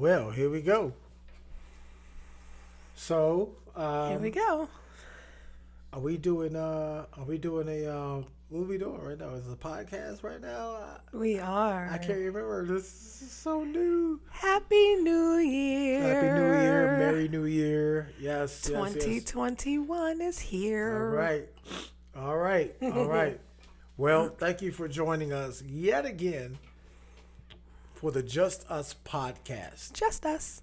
Well, here we go. So, um, Here we go. are we doing? Uh, are we doing a? Uh, what are we doing right now? Is it a podcast right now? We are. I, can't remember. This is so new. Happy New Year. Happy New Year, Merry New Year. Yes, yes, yes. 2021 is here. All right, all right, all right. Well, thank you for joining us yet again for the Just Us podcast. Just us.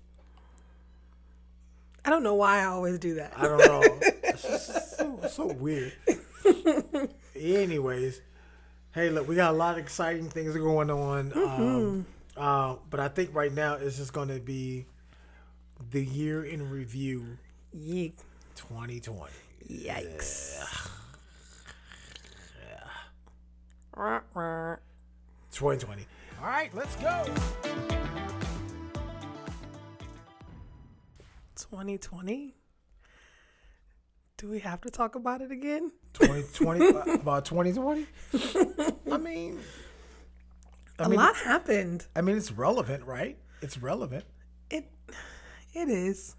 I don't know why I always do that. I don't know. It's so, so weird. Anyways, hey, look, we got a lot of exciting things going on. Um, uh, but I think right now it's just going to be the year in review Yeek. 2020. Yikes. Rah, rah. 2020. All right, let's go. 2020? Do we have to talk about it again? 2020 about 2020. I mean, I a mean, lot happened. I mean, it's relevant, right? It's relevant. It it is.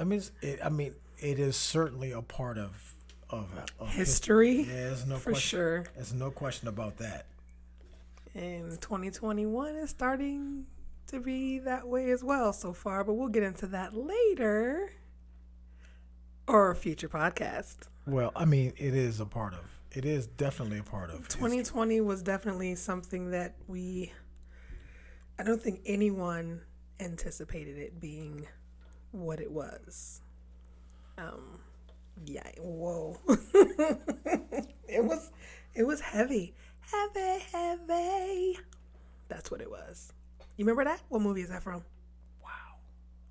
I mean, it's, it, I mean, it is certainly a part of of, of History, Yeah, there's no for question. sure. There's no question about that. And 2021 is starting to be that way as well so far, but we'll get into that later or a future podcast. Well, I mean, it is a part of. It is definitely a part of. history. 2020 was definitely something that we I don't think anyone anticipated it being what it was. Um yeah, whoa. it was it was heavy. Heavy, heavy. That's what it was. You remember that? What movie is that from? Wow.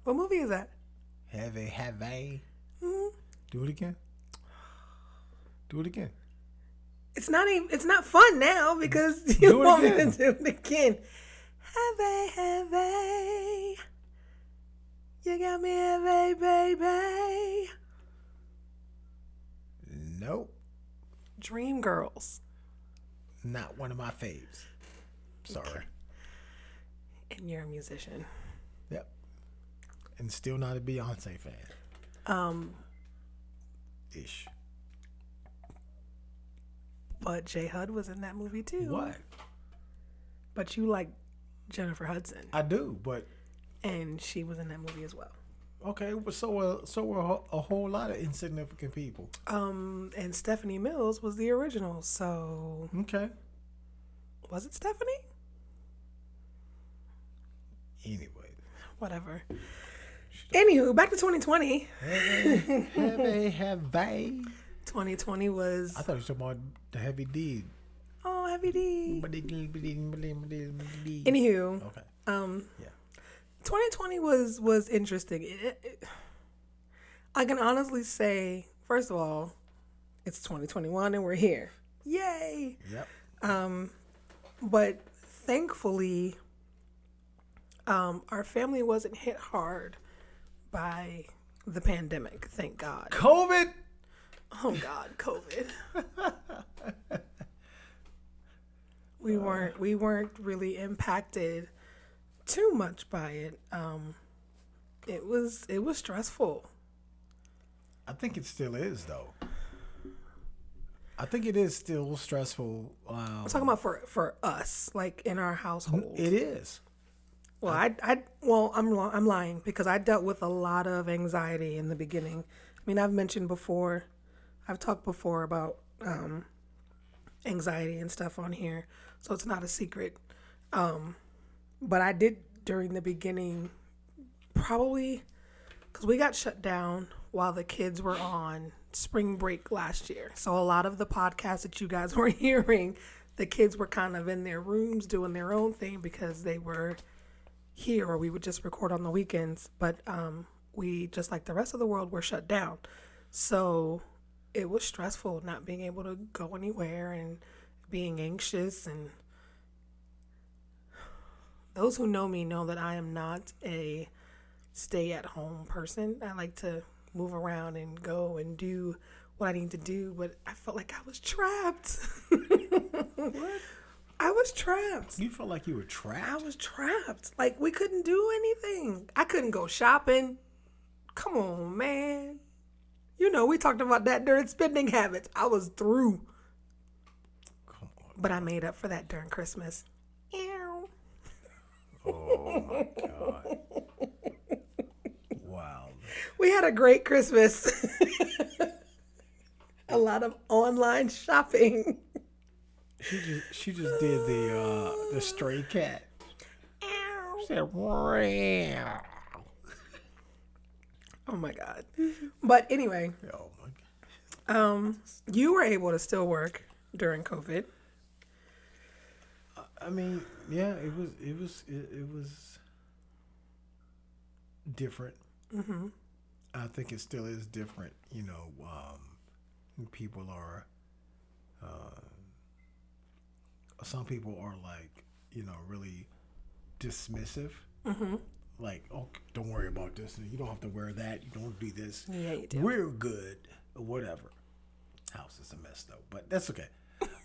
What movie is that? Heavy, heavy. Hmm? Do it again. Do it again. It's not even it's not fun now because you Do it want me to do it again. Heavy, heavy. You got me heavy, baby. Nope. Dreamgirls. Not one of my faves. Sorry. And you're a musician. Yep. And still not a Beyonce fan. Um, Ish. but J-Hud was in that movie too. What? But you like Jennifer Hudson. I do, but And she was in that movie as well. Okay. So uh, so were a, whole- lot of insignificant people. Um, and Stephanie Mills was the original. So Okay. was it Stephanie? Anyway. Whatever. Anywho, back to 2020. Heavy, heavy, heavy. 2020 was I thought you were talking about the heavy D. oh heavy D. Anywho. Okay. Um, Yeah. 2020 was was interesting. It, it, I can honestly say, first of all, it's 2021 and we're here. Yay! Yep. Um, but thankfully, um, our family wasn't hit hard by the pandemic. Thank God. COVID. Oh God, COVID. we weren't we weren't really impacted too much by it. Um, it was it was stressful. I think it still is though. I think it is still stressful. Um, I'm talking about for for us, like in our household. it is. Well, I, I, well, I'm, I'm lying because I dealt with a lot of anxiety in the beginning. I mean, I've mentioned before, I've talked before about um, anxiety and stuff on here, so it's not a secret. Um, but I did during the beginning, probably because we got shut down while the kids were on spring break last year. So a lot of the podcasts that you guys were hearing, the kids were kind of in their rooms doing their own thing because they were here or we would just record on the weekends but um we just like the rest of the world were shut down so it was stressful not being able to go anywhere and being anxious and those who know me know that I am not a stay at home person. I like to move around and go and do what I need to do, but I felt like I was trapped. What? I was trapped. You felt like you were trapped? I was trapped. Like we couldn't do anything. I couldn't go shopping. Come on, man. You know, we talked about that during spending habits. I was through. Come on. But I made up for that during Christmas. Oh my god. Wow. We had a great Christmas. a lot of online shopping. She just she just did the uh the stray cat. She said. Oh my god. But anyway, Oh my god. um, you were able to still work during COVID. I mean, yeah, it was it was it, it was different. Mm-hmm. I think it still is different. You know, um, people are. Uh, some people are like, you know, really dismissive. Mm-hmm. Like, oh, don't worry about this. You don't have to wear that. You don't do this. Yeah, you do. We're good. Whatever. House is a mess though, but that's okay.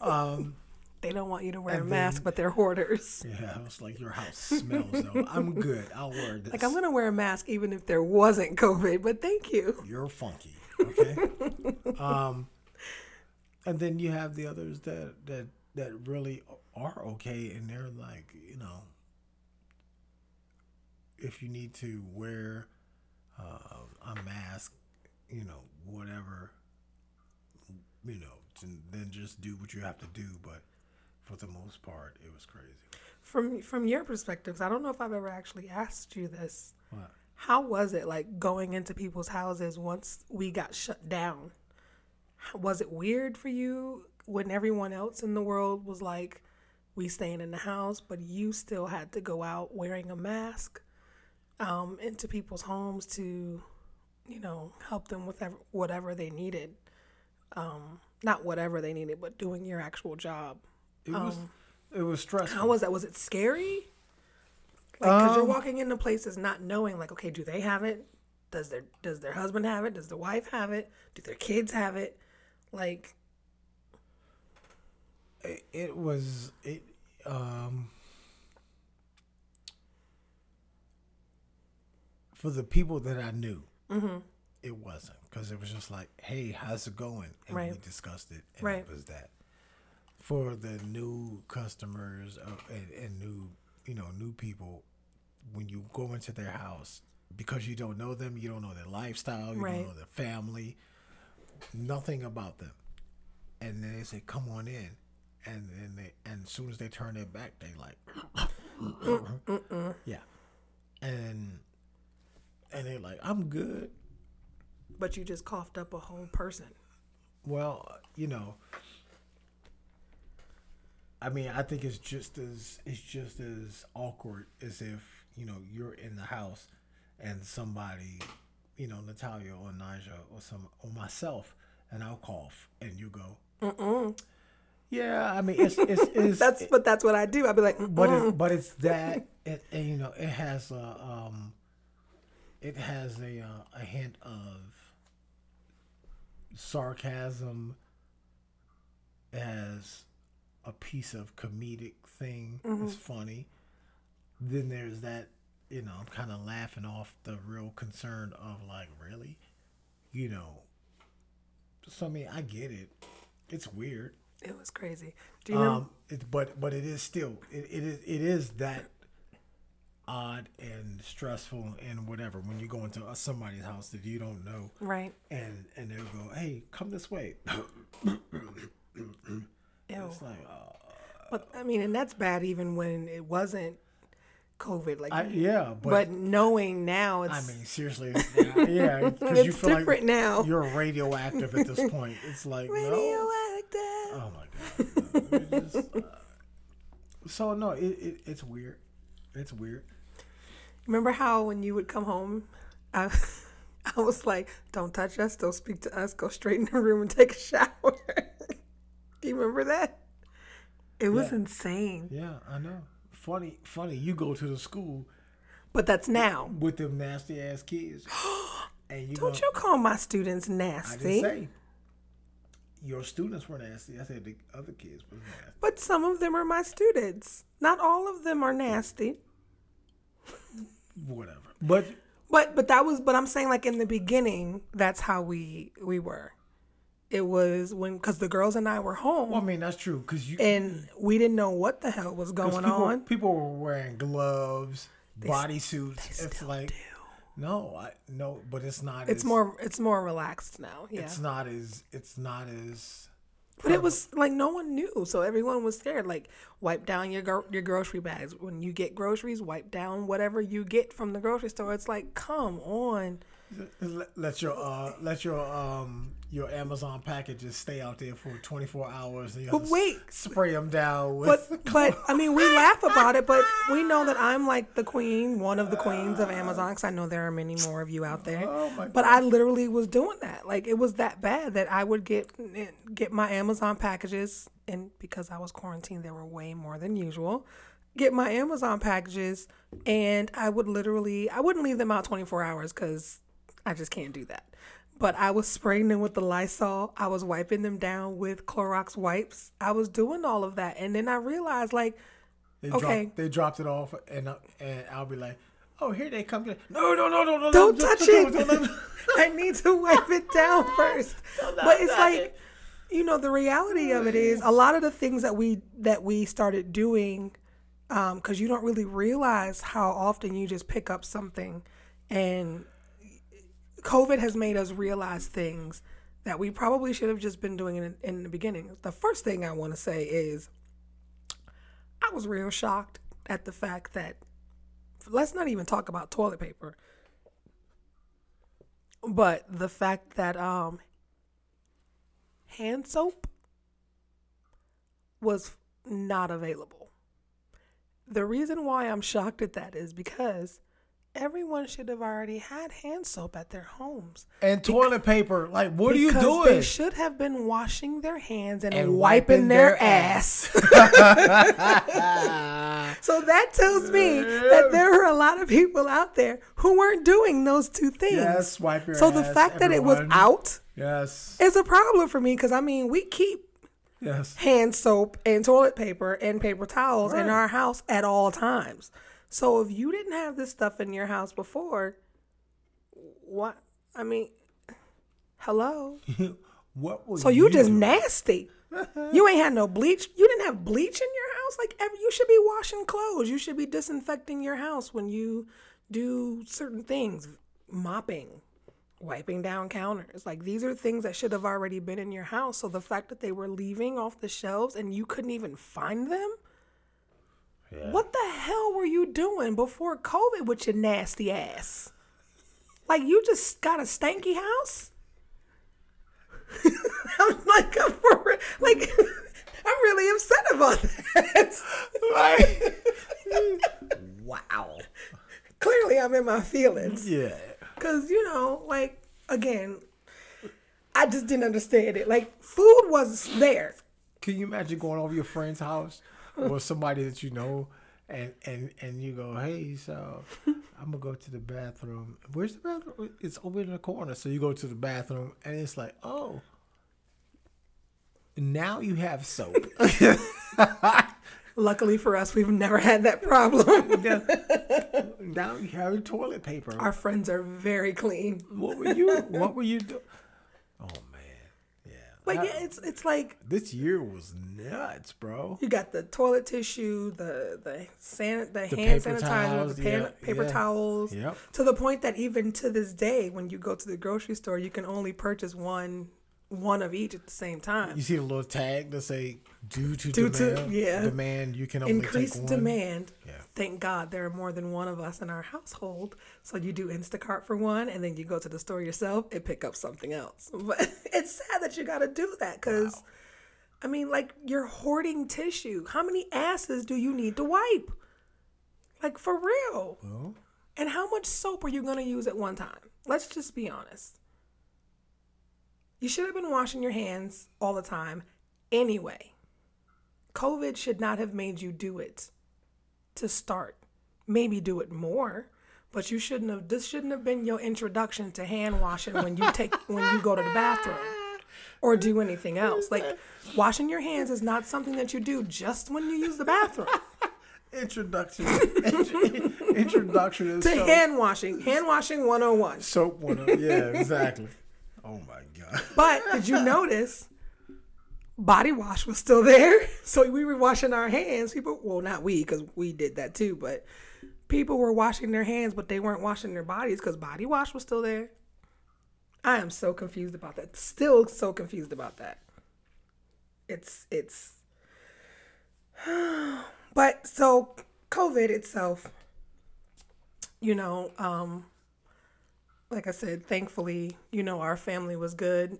Um, They don't want you to wear a mask, then- but they're hoarders. yeah, I was like, your house smells though. I'm good. I'll wear this. Like I'm gonna wear a mask even if there wasn't COVID, but thank you. You're funky. Okay. um, and then you have the others that that that really are okay, and they're like, you know, if you need to wear uh, a mask, you know, whatever, you know, then- then just do what you have to do. But for the most part, it was crazy. From from your perspectives, I don't know if I've ever actually asked you this. What? How was it like going into people's houses once we got shut down? Was it weird for you when everyone else in the world was like, we staying in the house, but you still had to go out wearing a mask um, into people's homes to, you know, help them with whatever they needed? Um, not whatever they needed, but doing your actual job. It was it was stressful. How was that? Was it scary? Like, because you're Um, walking into places not knowing, like, okay, do they have it? Does their does their husband have it? Does the wife have it? Do their kids have it? Like, it, it was it um for the people that I knew, Mm-hmm. it wasn't because it was just like, "Hey, how's it going?" and we discussed it, and Right. it was that. For the new customers uh, and, and new, you know, new people, when you go into their house, because you don't know them, you don't know their lifestyle, you Right. don't know their family, nothing about them, and then they say, "Come on in," and then they, and as soon as they turn their back, they like, yeah, and and they're like, "I'm good." but you just coughed up a whole person. Well, you know, I mean, I think it's just as it's just as awkward as if you know you're in the house and somebody, you know, Natalia or Naja or some or myself, and I'll cough and you go, Mm-mm. yeah. I mean, it's it's, it's That's but that's what I do. I'd be like, but "Mm-mm." it's, but it's that it, and, you know it has a um it has a uh, a hint of sarcasm as a piece of comedic thing it's funny then there's that you know i'm kind of laughing off the real concern of like really you know so i mean i get it it's weird it was crazy. Do you remember? um, it, but but it is still it, it is it is that odd and stressful and whatever when you go into uh, somebody's house that you don't know right. and and they'll go hey come this way Ew. it's like uh, But I mean, and that's bad even when it wasn't COVID. Like, I, yeah but, but knowing now, it's I mean seriously yeah, because you feel different like now. you're radioactive at this point it's like no radioactive. oh my god It's just, uh, so no it, it it's weird it's weird Remember how when you would come home, I, I was like, "Don't touch us. Don't speak to us. Go straight in the room and take a shower." Do you remember that? It was Yeah. insane. Yeah, I know. Funny, funny. You go to the school But that's now. with them nasty ass kids, and you Don't you call my students nasty? I didn't say. your students were nasty. I said the other kids was nasty. But some of them are my students. Not all of them are nasty. Whatever. But But but that was but I'm saying like in the beginning, that's how we we were. It was when because the girls and I were home well, I mean that's true because you and we didn't know what the hell was going people, on. People were wearing gloves, bodysuits. It's still like do. no, I no, but it's not. It's as, more it's more relaxed now. Yeah. It's not as. It's not as. But it was like no one knew, so everyone was scared. Like, wipe down your gro- your grocery bags when you get groceries. Wipe down whatever you get from the grocery store. It's like, come on. Let, let your uh let your um your Amazon packages stay out there for 24 hours and you But wait. spray them down with But but I mean, we laugh about it, but we know that I'm like the queen, one of the queens of Amazon. Because I know there are many more of you out there. Oh but I literally was doing that. Like it was that bad that I would get get my Amazon packages, and because I was quarantined, there were way more than usual. Get my Amazon packages, and I would literally I wouldn't leave them out 24 hours because I just can't do that. But I was spraying them with the Lysol. I was wiping them down with Clorox wipes. I was doing all of that, and then I realized like they okay. dropped, they dropped it off and uh, and I'll be like oh here they come no no no no no don't touch it. don't- I need to wipe it down first. But it's like, you know, the reality of it is a lot of the things that we that we started doing, because you don't really realize how often you just pick up something, and COVID has made us realize things that we probably should have just been doing in, in the beginning. The first thing I want to say is, I was real shocked at the fact that let's not even talk about toilet paper but the fact that um hand soap was not available the reason why i'm shocked at that is because everyone should have already had hand soap at their homes. And toilet paper. Like what are you doing they should have been washing their hands and, And wiping, wiping their, their ass. So that tells me that there are a lot of people out there who weren't doing those two things. Yes, wipe your So the ass, fact that it was out yes. is a problem for me because I mean we keep yes. hand soap and toilet paper and paper towels in our house at all times. So if you didn't have this stuff in your house before, what? I mean, hello. what will So you just nasty. You ain't had no bleach. You didn't have bleach in your house. Like every, you should be washing clothes. You should be disinfecting your house when you do certain things, mopping, wiping down counters. Like these are things that should have already been in your house. So the fact that they were leaving off the shelves and you couldn't even find them. What the hell were you doing before COVID with your nasty ass? Like you just got a stanky house? I'm like, I'm for like, I'm really upset about that. wow Clearly, I'm in my feelings yeah because you know, like, again, I just didn't understand it. Like, food was there. Can you imagine going over your friend's house or somebody that you know, and and and you go, hey, so I'm gonna go to the bathroom. Where's the bathroom? It's over in the corner. So you go to the bathroom, and it's like, oh, now you have soap. Luckily for us, we've never had that problem. now you have toilet paper. Our friends are very clean. what were you? What were you doing? Oh. Like, yeah, it's it's like this year was nuts, bro. You got the toilet tissue, the the san, the, hand paper sanitizer, towels, the pan, yeah, paper yeah. towels. Yep. To the point that even to this day, when you go to the grocery store, you can only purchase one one of each at the same time. You see the little tag that say due to Due to- demand. yeah. Demand you can take demand. Yeah. Thank God there are more than one of us in our household. So you do Instacart for one, and then you go to the store yourself and pick up something else. But it's sad that you got to do that because, I mean, like you're hoarding tissue. How many asses do you need to wipe? Like for real. Well, And how much soap are you going to use at one time? Let's just be honest. You should have been washing your hands all the time anyway. COVID should not have made you do it to start. Maybe do it more, but you shouldn't have this shouldn't have been your introduction to hand washing when you take when you go to the bathroom. or do anything else. Like washing your hands is not something that you do just when you use the bathroom. Introduction. int- introduction to hand washing. Hand washing 101. soap one. Oh, yeah, exactly. Oh my god. But did you notice body wash was still there? So we were washing our hands. People, well, not we, because we did that too, but people were washing their hands, but they weren't washing their bodies because body wash was still there. I am so confused about that. Still so confused about that. It's, it's, but so COVID itself, you know, um, like I said, thankfully, you know, our family was good.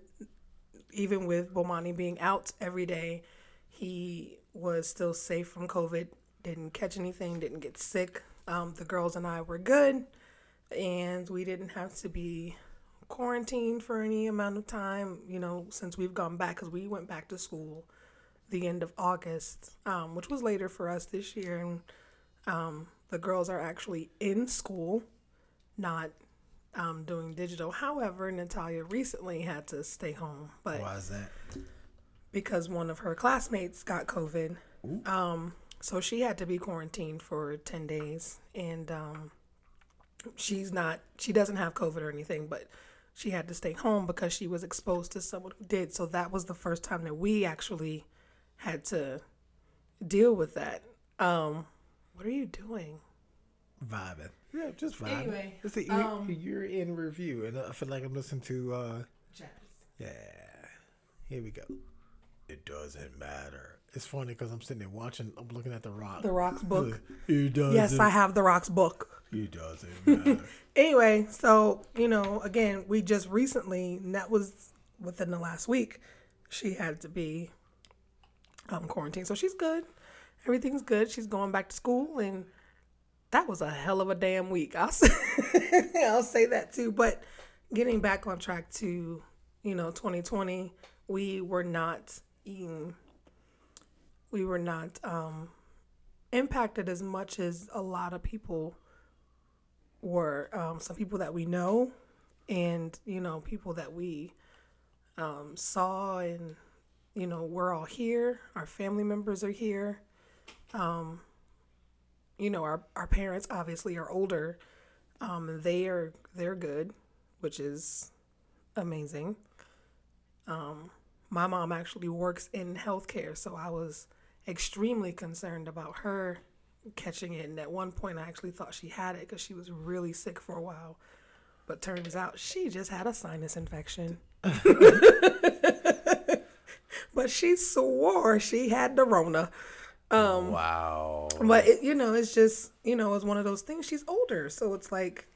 Even with Bomani being out every day, he was still safe from COVID. Didn't catch anything, didn't get sick. Um, the girls and I were good, and we didn't have to be quarantined for any amount of time, you know, since we've gone back, because we went back to school the end of August, um, which was later for us this year. And um, the girls are actually in school, not um, doing digital. However, Natalia recently had to stay home, but Why is that? because one of her classmates got COVID, um, so she had to be quarantined for ten days, and um, she's not. She doesn't have COVID or anything, but she had to stay home because she was exposed to someone who did. So that was the first time that we actually had to deal with that. Um, what are you doing? Vibing. Yeah, just vibing. Anyway, it's a, um, you're in review, and I feel like I'm listening to. uh Yeah, here we go. It doesn't matter. It's funny because I'm sitting there watching. I'm looking at the rock. The Rock's book. It doesn't. Yes, I have the Rock's book. It doesn't matter. Anyway, so you know, again, we just recently, and that was within the last week, she had to be um, quarantined. So she's good. Everything's good. She's going back to school, and that was a hell of a damn week. I'll say, I'll say that too. But getting back on track to, you know, 2020, we were not eating. We were not um, impacted as much as a lot of people were. Um, some people that we know, and you know, people that we um, saw, and you know, we're all here. Our family members are here. Um, you know, our our parents obviously are older. Um, they are they're good, which is amazing. Um, my mom actually works in healthcare, so I was extremely concerned about her catching it. And at one point, I actually thought she had it because she was really sick for a while. But turns out she just had a sinus infection. but she swore she had the Rona. Um, wow. but it, you know, it's just you know, it's one of those things. She's older, so it's like,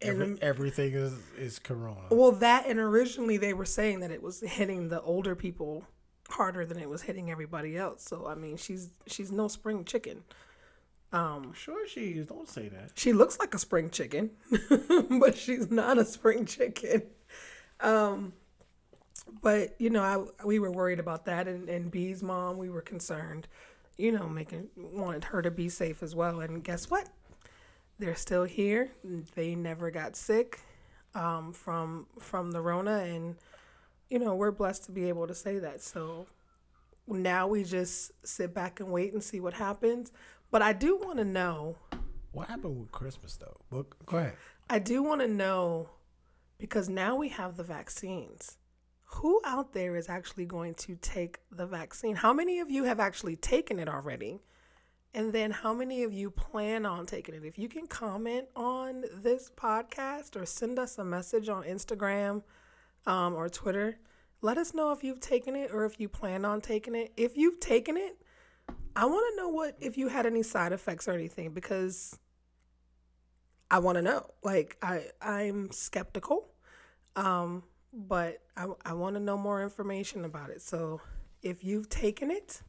and Every, everything is is Corona. well, that and originally they were saying that it was hitting the older people harder than it was hitting everybody else. So I mean, she's she's no spring chicken. Sure, she is. Don't say that. She looks like a spring chicken, but she's not a spring chicken. Um, but you know, I we were worried about that, and and B's mom, we were concerned. You know, making wanted her to be safe as well. And guess what? They're still here. They never got sick um, from from the Rona, and you know, we're blessed to be able to say that. So now we just sit back and wait and see what happens. But I do want to know. What happened with Christmas though? Well, go ahead. I do want to know because now we have the vaccines. Who out there is actually going to take the vaccine? How many of you have actually taken it already? And then how many of you plan on taking it? If you can comment on this podcast or send us a message on Instagram um, or Twitter, let us know if you've taken it or if you plan on taking it. If you've taken it, I want to know what if you had any side effects or anything because I want to know. Like I I'm skeptical. Um but I I want to know more information about it. So if you've taken it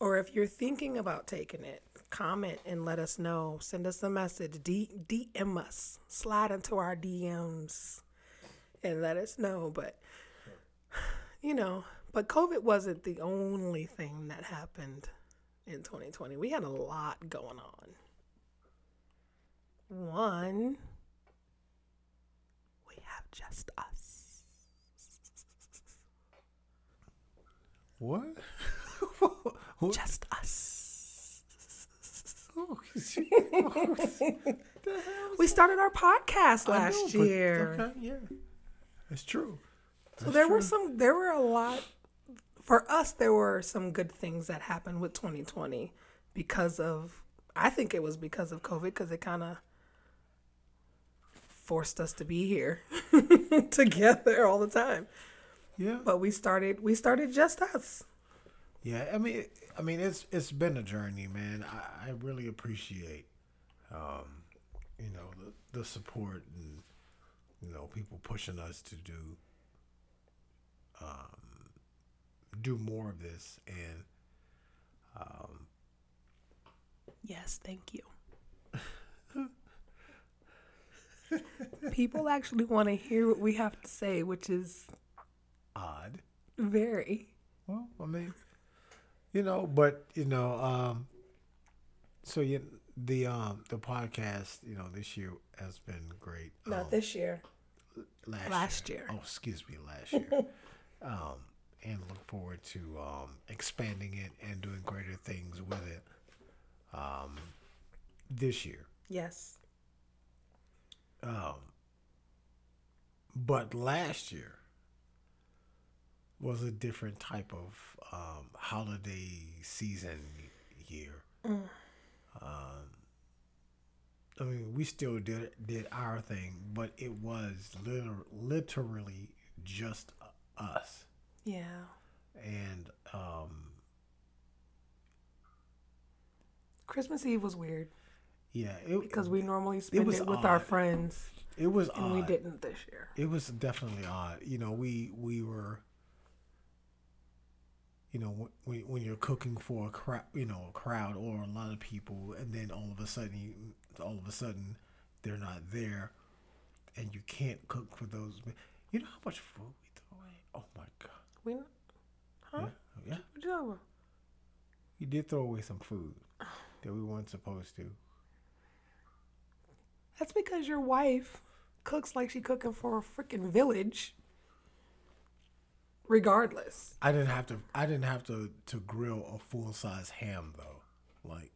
or if you're thinking about taking it, comment and let us know. Send us a message. D- DM us. Slide into our DMs and let us know, but you know, but COVID wasn't the only thing that happened in 2020. We had a lot going on. One, we have just us. What? Just us. We started our podcast last know, but- year. okay, yeah, that's true. So there were some there were a lot for us there were some good things that happened with 2020 because of I think it was because of COVID cuz it kind of forced us to be here together all the time. Yeah, But we started we started just us. yeah. I mean, I mean, it's it's been a journey, man. I, I really appreciate, um, you know, the, the support and you know people pushing us to do, um, do more of this and um, Yes, thank you. People actually want to hear what we have to say, which is odd. very Well, I mean, you know, but you know, um, so you the um the podcast, you know, this year has been great. not um, this year. last last year. year. Oh, excuse me, last year. um, and look forward to um expanding it and doing greater things with it. Um, this year. Yes. Um, but last year was a different type of um, holiday season year. Um, I mean, we still did did our thing, but it was liter- literally just us, Yeah. and um, Christmas Eve was weird yeah, it because we normally spend it, was with our friends it was and odd. we didn't this year. It was definitely odd. You know, we we were. You know, when- when you're cooking for a crowd, you know, a crowd or a lot of people, and then all of a sudden, you, all of a sudden, they're not there, and you can't cook for those. You know how much food we throw away? Oh my god! We Huh? Yeah, yeah. What you talking about? We did throw away some food that we weren't supposed to. That's because your wife cooks like she cooking for a freaking village. Regardless. I didn't have to. I didn't have to to grill a full size ham though. Like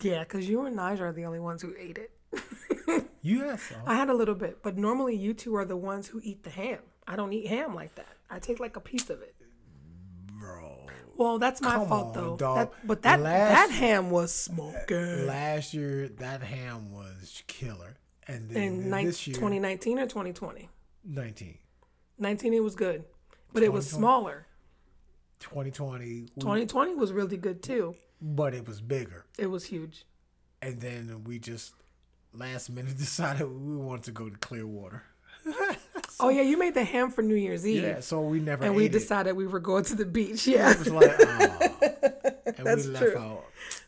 Yeah, because you and Nigel are the only ones who ate it. you had some. I had a little bit, but normally you two are the ones who eat the ham. I don't eat ham like that. I take like a piece of it. bro. Well, that's my Come fault on, though. dog. That, but that Last- that ham was smoking. Last year, that ham was killer, and then In this ni- year, 2019 or 2020? nineteen. 19 it was good, but it was smaller. 2020, we- 2020 was really good too. but it was bigger. It was huge. And then we just last minute decided we wanted to go to Clearwater. Oh yeah, you made the ham for New Year's Eve, Yeah, so we never and ate we it. decided we were going to the beach. Yeah, It was like, oh. and That's we left true. out.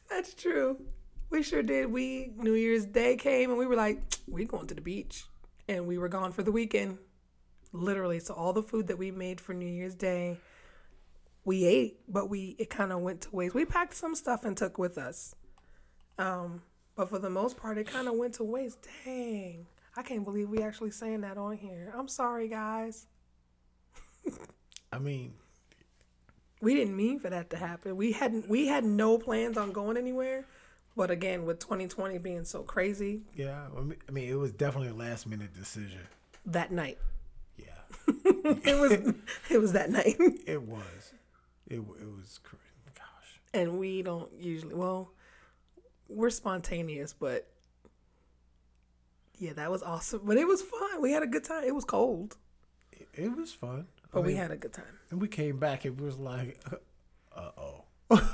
that's true. We sure did. We New Year's Day came and we were like, we going to the beach, and we were gone for the weekend, literally. So all the food that we made for New Year's Day, we ate, but we it kind of went to waste. We packed some stuff and took with us, um, but for the most part, it kind of went to waste. Dang, I can't believe we actually saying that on here. I'm sorry, guys. I mean, we didn't mean for that to happen. We hadn't we had no plans on going anywhere. But again, with 2020 being so crazy, yeah. I mean, it was definitely a last minute decision. that night it was it was that night, it was. It it was. Gosh. and we don't usually. Well, we're spontaneous, but yeah, that was awesome. But it was fun. We had a good time. It was cold, It, it was fun. I but we had a good time. And we came back. and It was like, uh oh.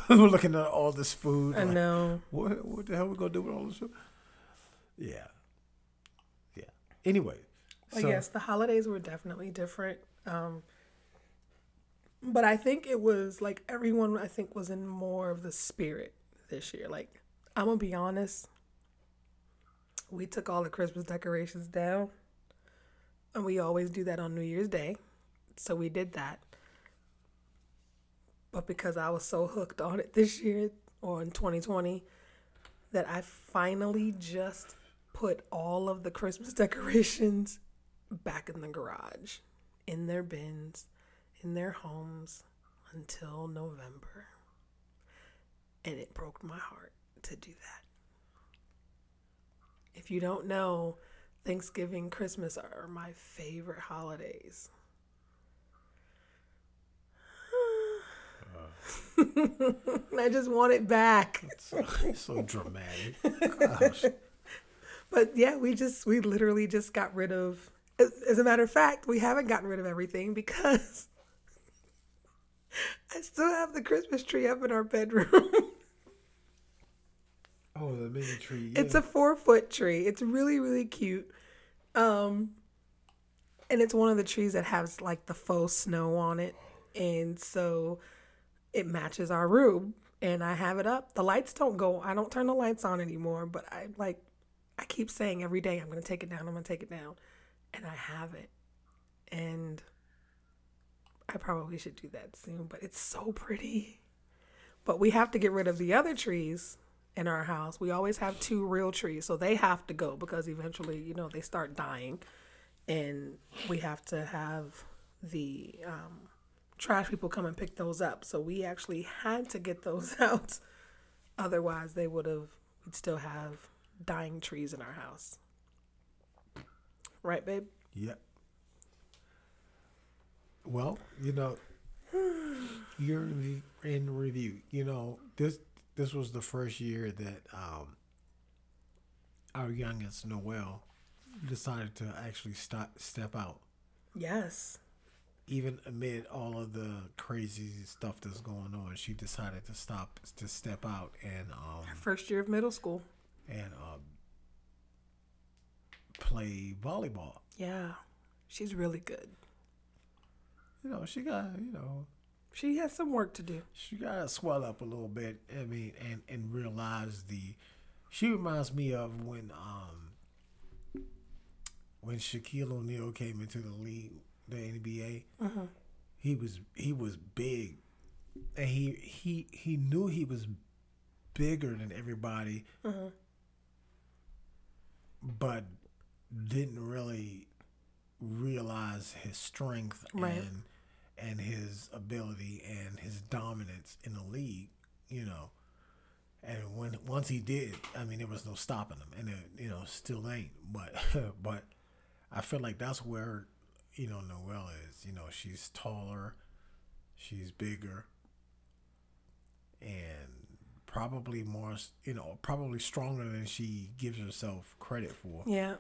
We're looking at all this food. I like, know. What, what the hell are we gonna do with all this food? Yeah. Yeah. Anyway. But so, yes, the holidays were definitely different. Um, but I think it was like everyone I think was in more of the spirit this year. Like I'm gonna be honest, we took all the Christmas decorations down, and we always do that on New Year's Day, so we did that. But because I was so hooked on it this year or in 2020, that I finally just put all of the Christmas decorations back in the garage, in their bins, in their homes, until November. And it broke my heart to do that. If you don't know, Thanksgiving, Christmas are my favorite holidays. I just want it back. So, so dramatic. Gosh. But yeah, we just we literally just got rid of. As, as a matter of fact, we haven't gotten rid of everything because I still have the Christmas tree up in our bedroom. Oh, the mini tree. Yeah. it's a four foot tree. It's really really cute. Um, and it's one of the trees that has like the faux snow on it, and so it matches our room. And I have it up. The lights don't go. I don't turn the lights on anymore. But I like. I keep saying every day I'm gonna take it down. I'm gonna take it down, and I have it. And I probably should do that soon. But it's so pretty. But we have to get rid of the other trees in our house. We always have two real trees, so they have to go because eventually, you know, they start dying, and we have to have the um, trash people come and pick those up. So we actually had to get those out, otherwise they would have. We'd still have dying trees in our house. Right, babe? Yep. Well, you know, you're in the- in review. You know, this this was the first year that um, our youngest Noel decided to actually stop, step out, Yes. even amid all of the crazy stuff that's going on. She decided to stop to step out and um, First year of middle school. and um, play volleyball. Yeah. She's really good. You know, she got you know She has some work to do. she gotta swell up a little bit. I mean, and and realize the. She reminds me of when um when Shaquille O'Neal came into the league, the NBA. He was he was big, and he he he knew he was bigger than everybody, but didn't really realize his strength Right. and and his ability and his dominance in the league, you know. And when once he did, I mean, there was no stopping him, and it, you know, still ain't. But but I feel like that's where you know Noelle is. You know, she's taller, she's bigger, and probably more, you know, probably stronger than she gives herself credit for. Yeah.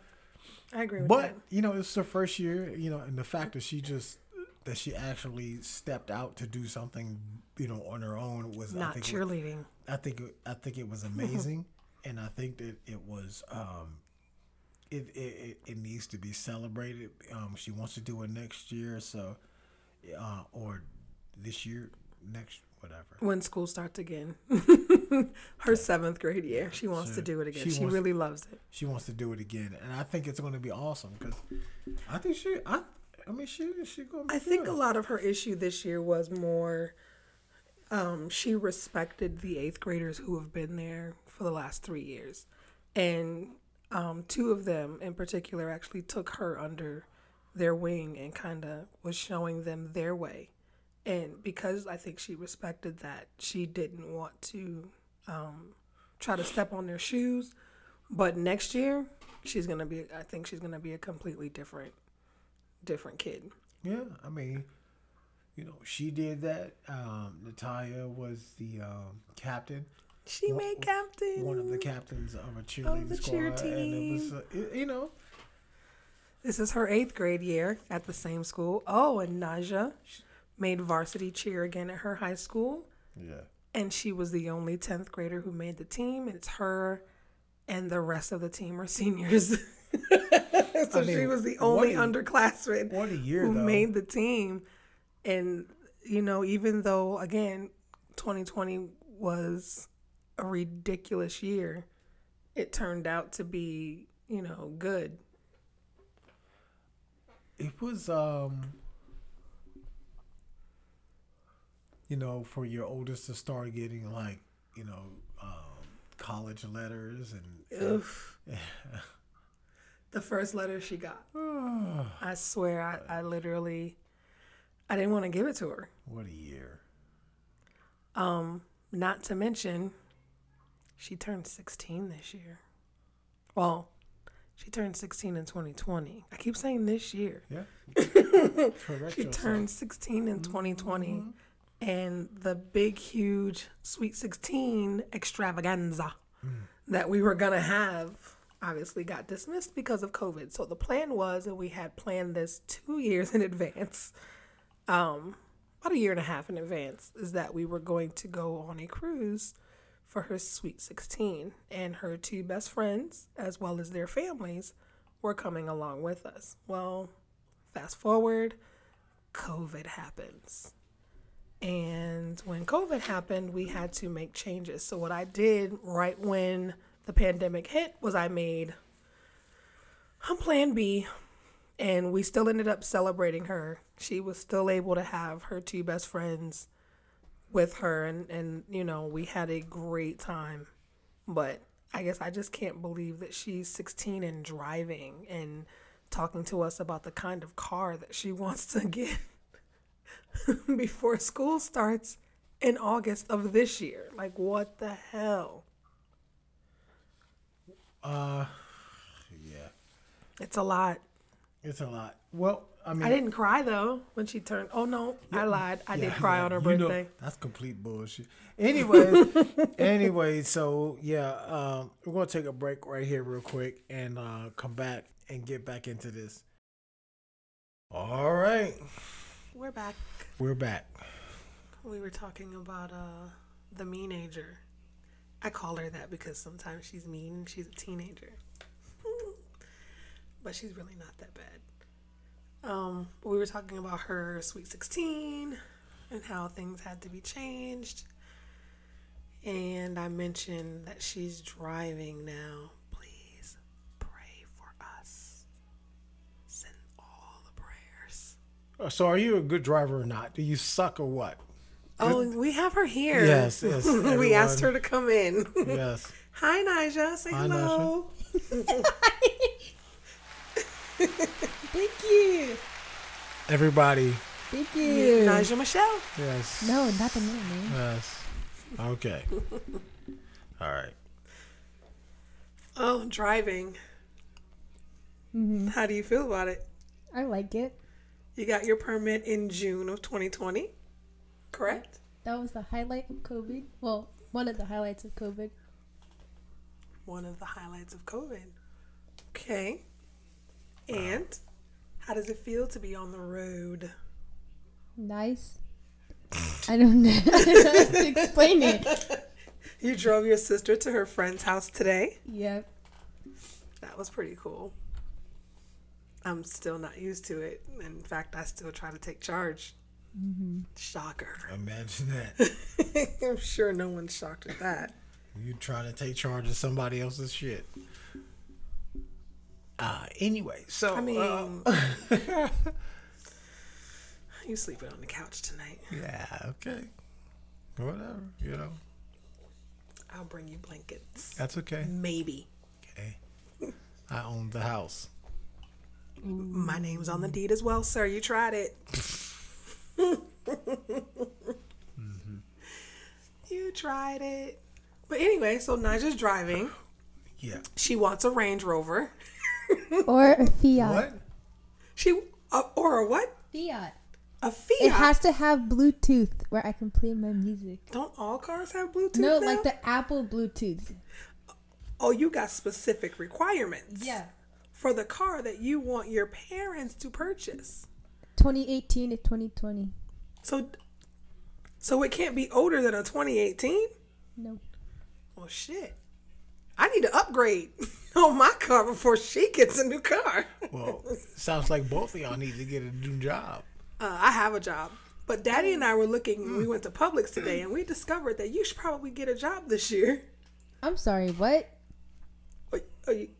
I agree with But that. you know, it's her first year. You know, and the fact that she just that she actually stepped out to do something, you know, on her own was I Not think cheerleading. I think it- I think it was amazing, and I think that it was um, it, it it it needs to be celebrated. Um, she wants to do it next year, so uh, or this year, next whatever. when school starts again. Her seventh grade year. She wants to do it again. she She, wants- really loves it. She wants to do it again, and I think it's going to be awesome because I think she I I mean she she going. I think a lot of her issue this year was more um, she respected the eighth graders who have been there for the last three years. And um, two of them in particular actually took her under their wing and kind of was showing them their way. And because I think she respected that, she didn't want to um, try to step on their shoes. But next year, she's gonna be. I think she's gonna be a completely different, different kid. Yeah, I mean, you know, she did that. Um, Natalia was the um, captain, She One- made captain. one of the captains of a cheerleading the squad, cheer and it was, uh, you know, This is her eighth grade year at the same school. Oh, and Naja made varsity cheer again at her high school. yeah, And she was the only 10th grader who made the team. It's her and the rest of the team are seniors. so I mean, she was the only a- underclassman what a year who though. made the team. And, you know, even though, again, 2020 was a ridiculous year, it turned out to be, you know, good. it was um, you know, for your oldest to start getting like, you know, um, college letters and Oof. the first letter she got. I swear, I, I literally, I didn't want to give it to her. what a year. Um, not to mention, she turned 16 this year. Well, she turned 16 in 2020. I keep saying this year. Yeah. She yourself. turned 16 in 2020. And the big, huge Sweet 16 extravaganza that we were going to have obviously got dismissed because of COVID. So the plan was, and we had planned this two years in advance, um, about a year and a half in advance, is that we were going to go on a cruise for her Sweet 16. And her two best friends, as well as their families, were coming along with us. Well, fast forward, COVID happens. And when COVID happened, we had to make changes. So, what I did right when the pandemic hit was I made a plan B, and we still ended up celebrating her. She was still able to have her two best friends with her, and, and you know, we had a great time. But I guess I just can't believe that she's 16 and driving and talking to us about the kind of car that she wants to get before school starts in August of this year. Like, what the hell? Uh, yeah, It's a lot. it's a lot. Well, I mean, I didn't cry though when she turned. Oh no, I lied. I did cry yeah, on her you know, birthday. that's complete bullshit. Anyways, anyway, so yeah, um, we're gonna take a break right here real quick and uh, come back and get back into this. All right, We're back. we're back. We were talking about uh the meanager. I call her that because sometimes she's mean and she's a teenager. but she's really not that bad. Um, we were talking about her sweet 16 and how things had to be changed. And I mentioned that she's driving now. Please pray for us. Send all the prayers. Uh, So, are you a good driver or not? Do you suck or what? Oh, we have her here. Yes, yes, we asked her to come in. Yes. Hi, Nija. Say hello. Hi, hello. Thank you. Everybody. Thank you. Nija Michelle. Yes. No, not the name. Yes. Okay. All right. Oh, driving. Mm-hmm. How do you feel about it? I like it. You got your permit in June of 2020, correct? That was the highlight of COVID. Well, one of the highlights of COVID. One of the highlights of COVID. Okay. And how does it feel to be on the road? Nice. I don't know how to explain it. You drove your sister to her friend's house today. Yep. That was pretty cool. I'm still not used to it. In fact, I still try to take charge. Shocker. Imagine that. I'm sure no one's shocked at that. You trying to take charge of somebody else's shit. Uh, anyway, so I mean, uh, you sleeping on the couch tonight. yeah, okay, whatever, you know, I'll bring you blankets. that's okay. Maybe. Okay, I own the house. My name's on the deed as well, sir. You tried it. You tried it. But anyway, so Nija's driving. Yeah. She wants a Range Rover. Or a Fiat. What? She uh, or a what? Fiat. A Fiat. It has to have Bluetooth where I can play my music. Don't all cars have Bluetooth? No, now? like the Apple Bluetooth. Oh, you got specific requirements. Yeah. For the car that you want your parents to purchase. 2018 to 2020. So, so it can't be older than a 2018. No. Well, shit. I need to upgrade on my car before she gets a new car. Well, sounds like both of y'all need to get a new job. Uh, I have a job, but Daddy and I were looking. We went to Publix today, and we discovered that you should probably get a job this year. I'm sorry, what? Or- or you-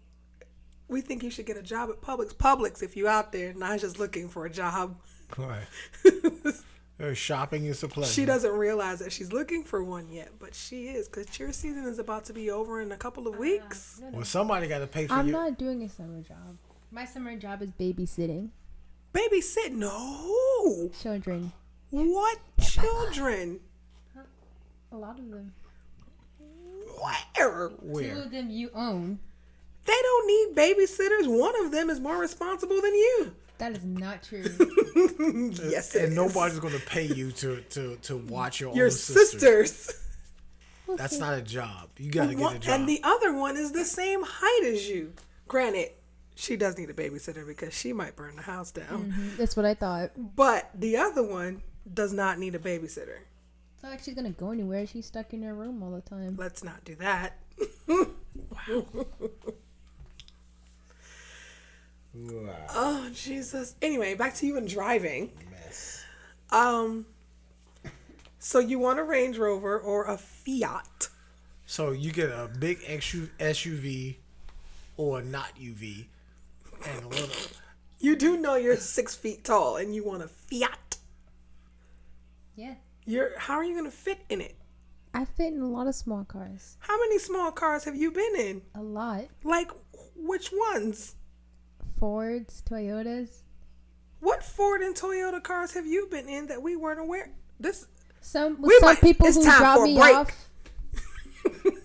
we think you should get a job at Publix. Publix, if you out there, Naja's looking for a job. Right. Uh, Shopping is a pleasure. She doesn't realize that she's looking for one yet, but she is because cheer season is about to be over in a couple of weeks. Well, somebody got to pay for I'm you. not doing a summer job. My summer job is babysitting Babysit? No. children. What children? A lot of them. Where? Two of them you own. They don't need babysitters. One of them is more responsible than you. That is not true. yes, it And is. nobody's gonna pay you to to to watch your, Your own sister. sisters. That's not a job. You gotta get One- a job. and the other one is the same height as you. Granted, she does need a babysitter because she might burn the house down. Mm-hmm. That's what I thought. But the other one does not need a babysitter. It's not like she's gonna go anywhere. She's stuck in her room all the time. Let's not do that. Wow. Oh Jesus. Anyway, back to you and driving. Mess. Um so you want a Range Rover or a Fiat. So you get a big XU SUV or not UV and a little. You do know you're six feet tall and you want a Fiat. Yeah. You're how are you gonna fit in it? I fit in a lot of small cars. How many small cars have you been in? A lot. Like which ones? Fords, Toyotas. What Ford and Toyota cars have you been in that we weren't aware? This Some We some might- people who time drop me break. off.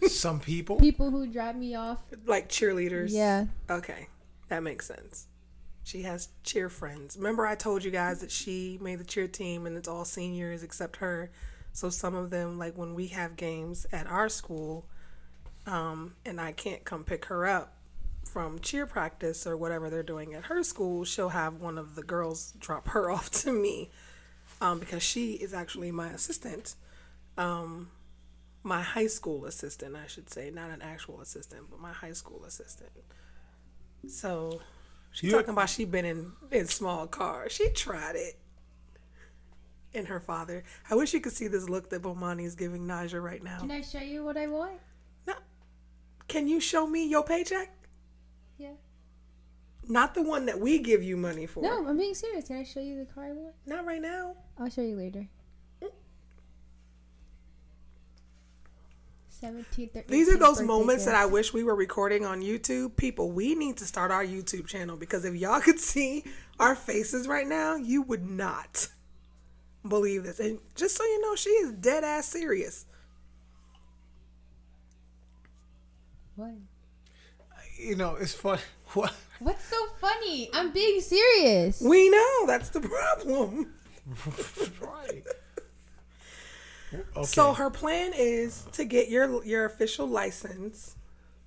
Some people. People who drop me off. like cheerleaders. Yeah. Okay, that makes sense. She has cheer friends. Remember, I told you guys that she made the cheer team, and it's all seniors except her. So some of them, like when we have games at our school, um, and I can't come pick her up from cheer practice or whatever they're doing at her school, she'll have one of the girls drop her off to me, um, because she is actually my assistant. Um, my high school assistant, I should say, not an actual assistant, but my high school assistant. So she's You- talking about she been in in small cars. She tried it. And her father. I wish you could see this look that Bomani is giving Naja right now. Can I show you what I want? No. Can you show me your paycheck? Yeah. Not the one that we give you money for. No, I'm being serious. Can I show you the car I want? Not right now. I'll show you later. 17th or These are those birthday moments that. I wish we were recording on YouTube. People, we need to start our YouTube channel because if y'all could see our faces right now, you would not believe this. And just so you know, she is dead ass serious. What? You know, it's fun. What? What's so funny? I'm being serious. We know that's the problem. right. Okay. So her plan is to get your your official license.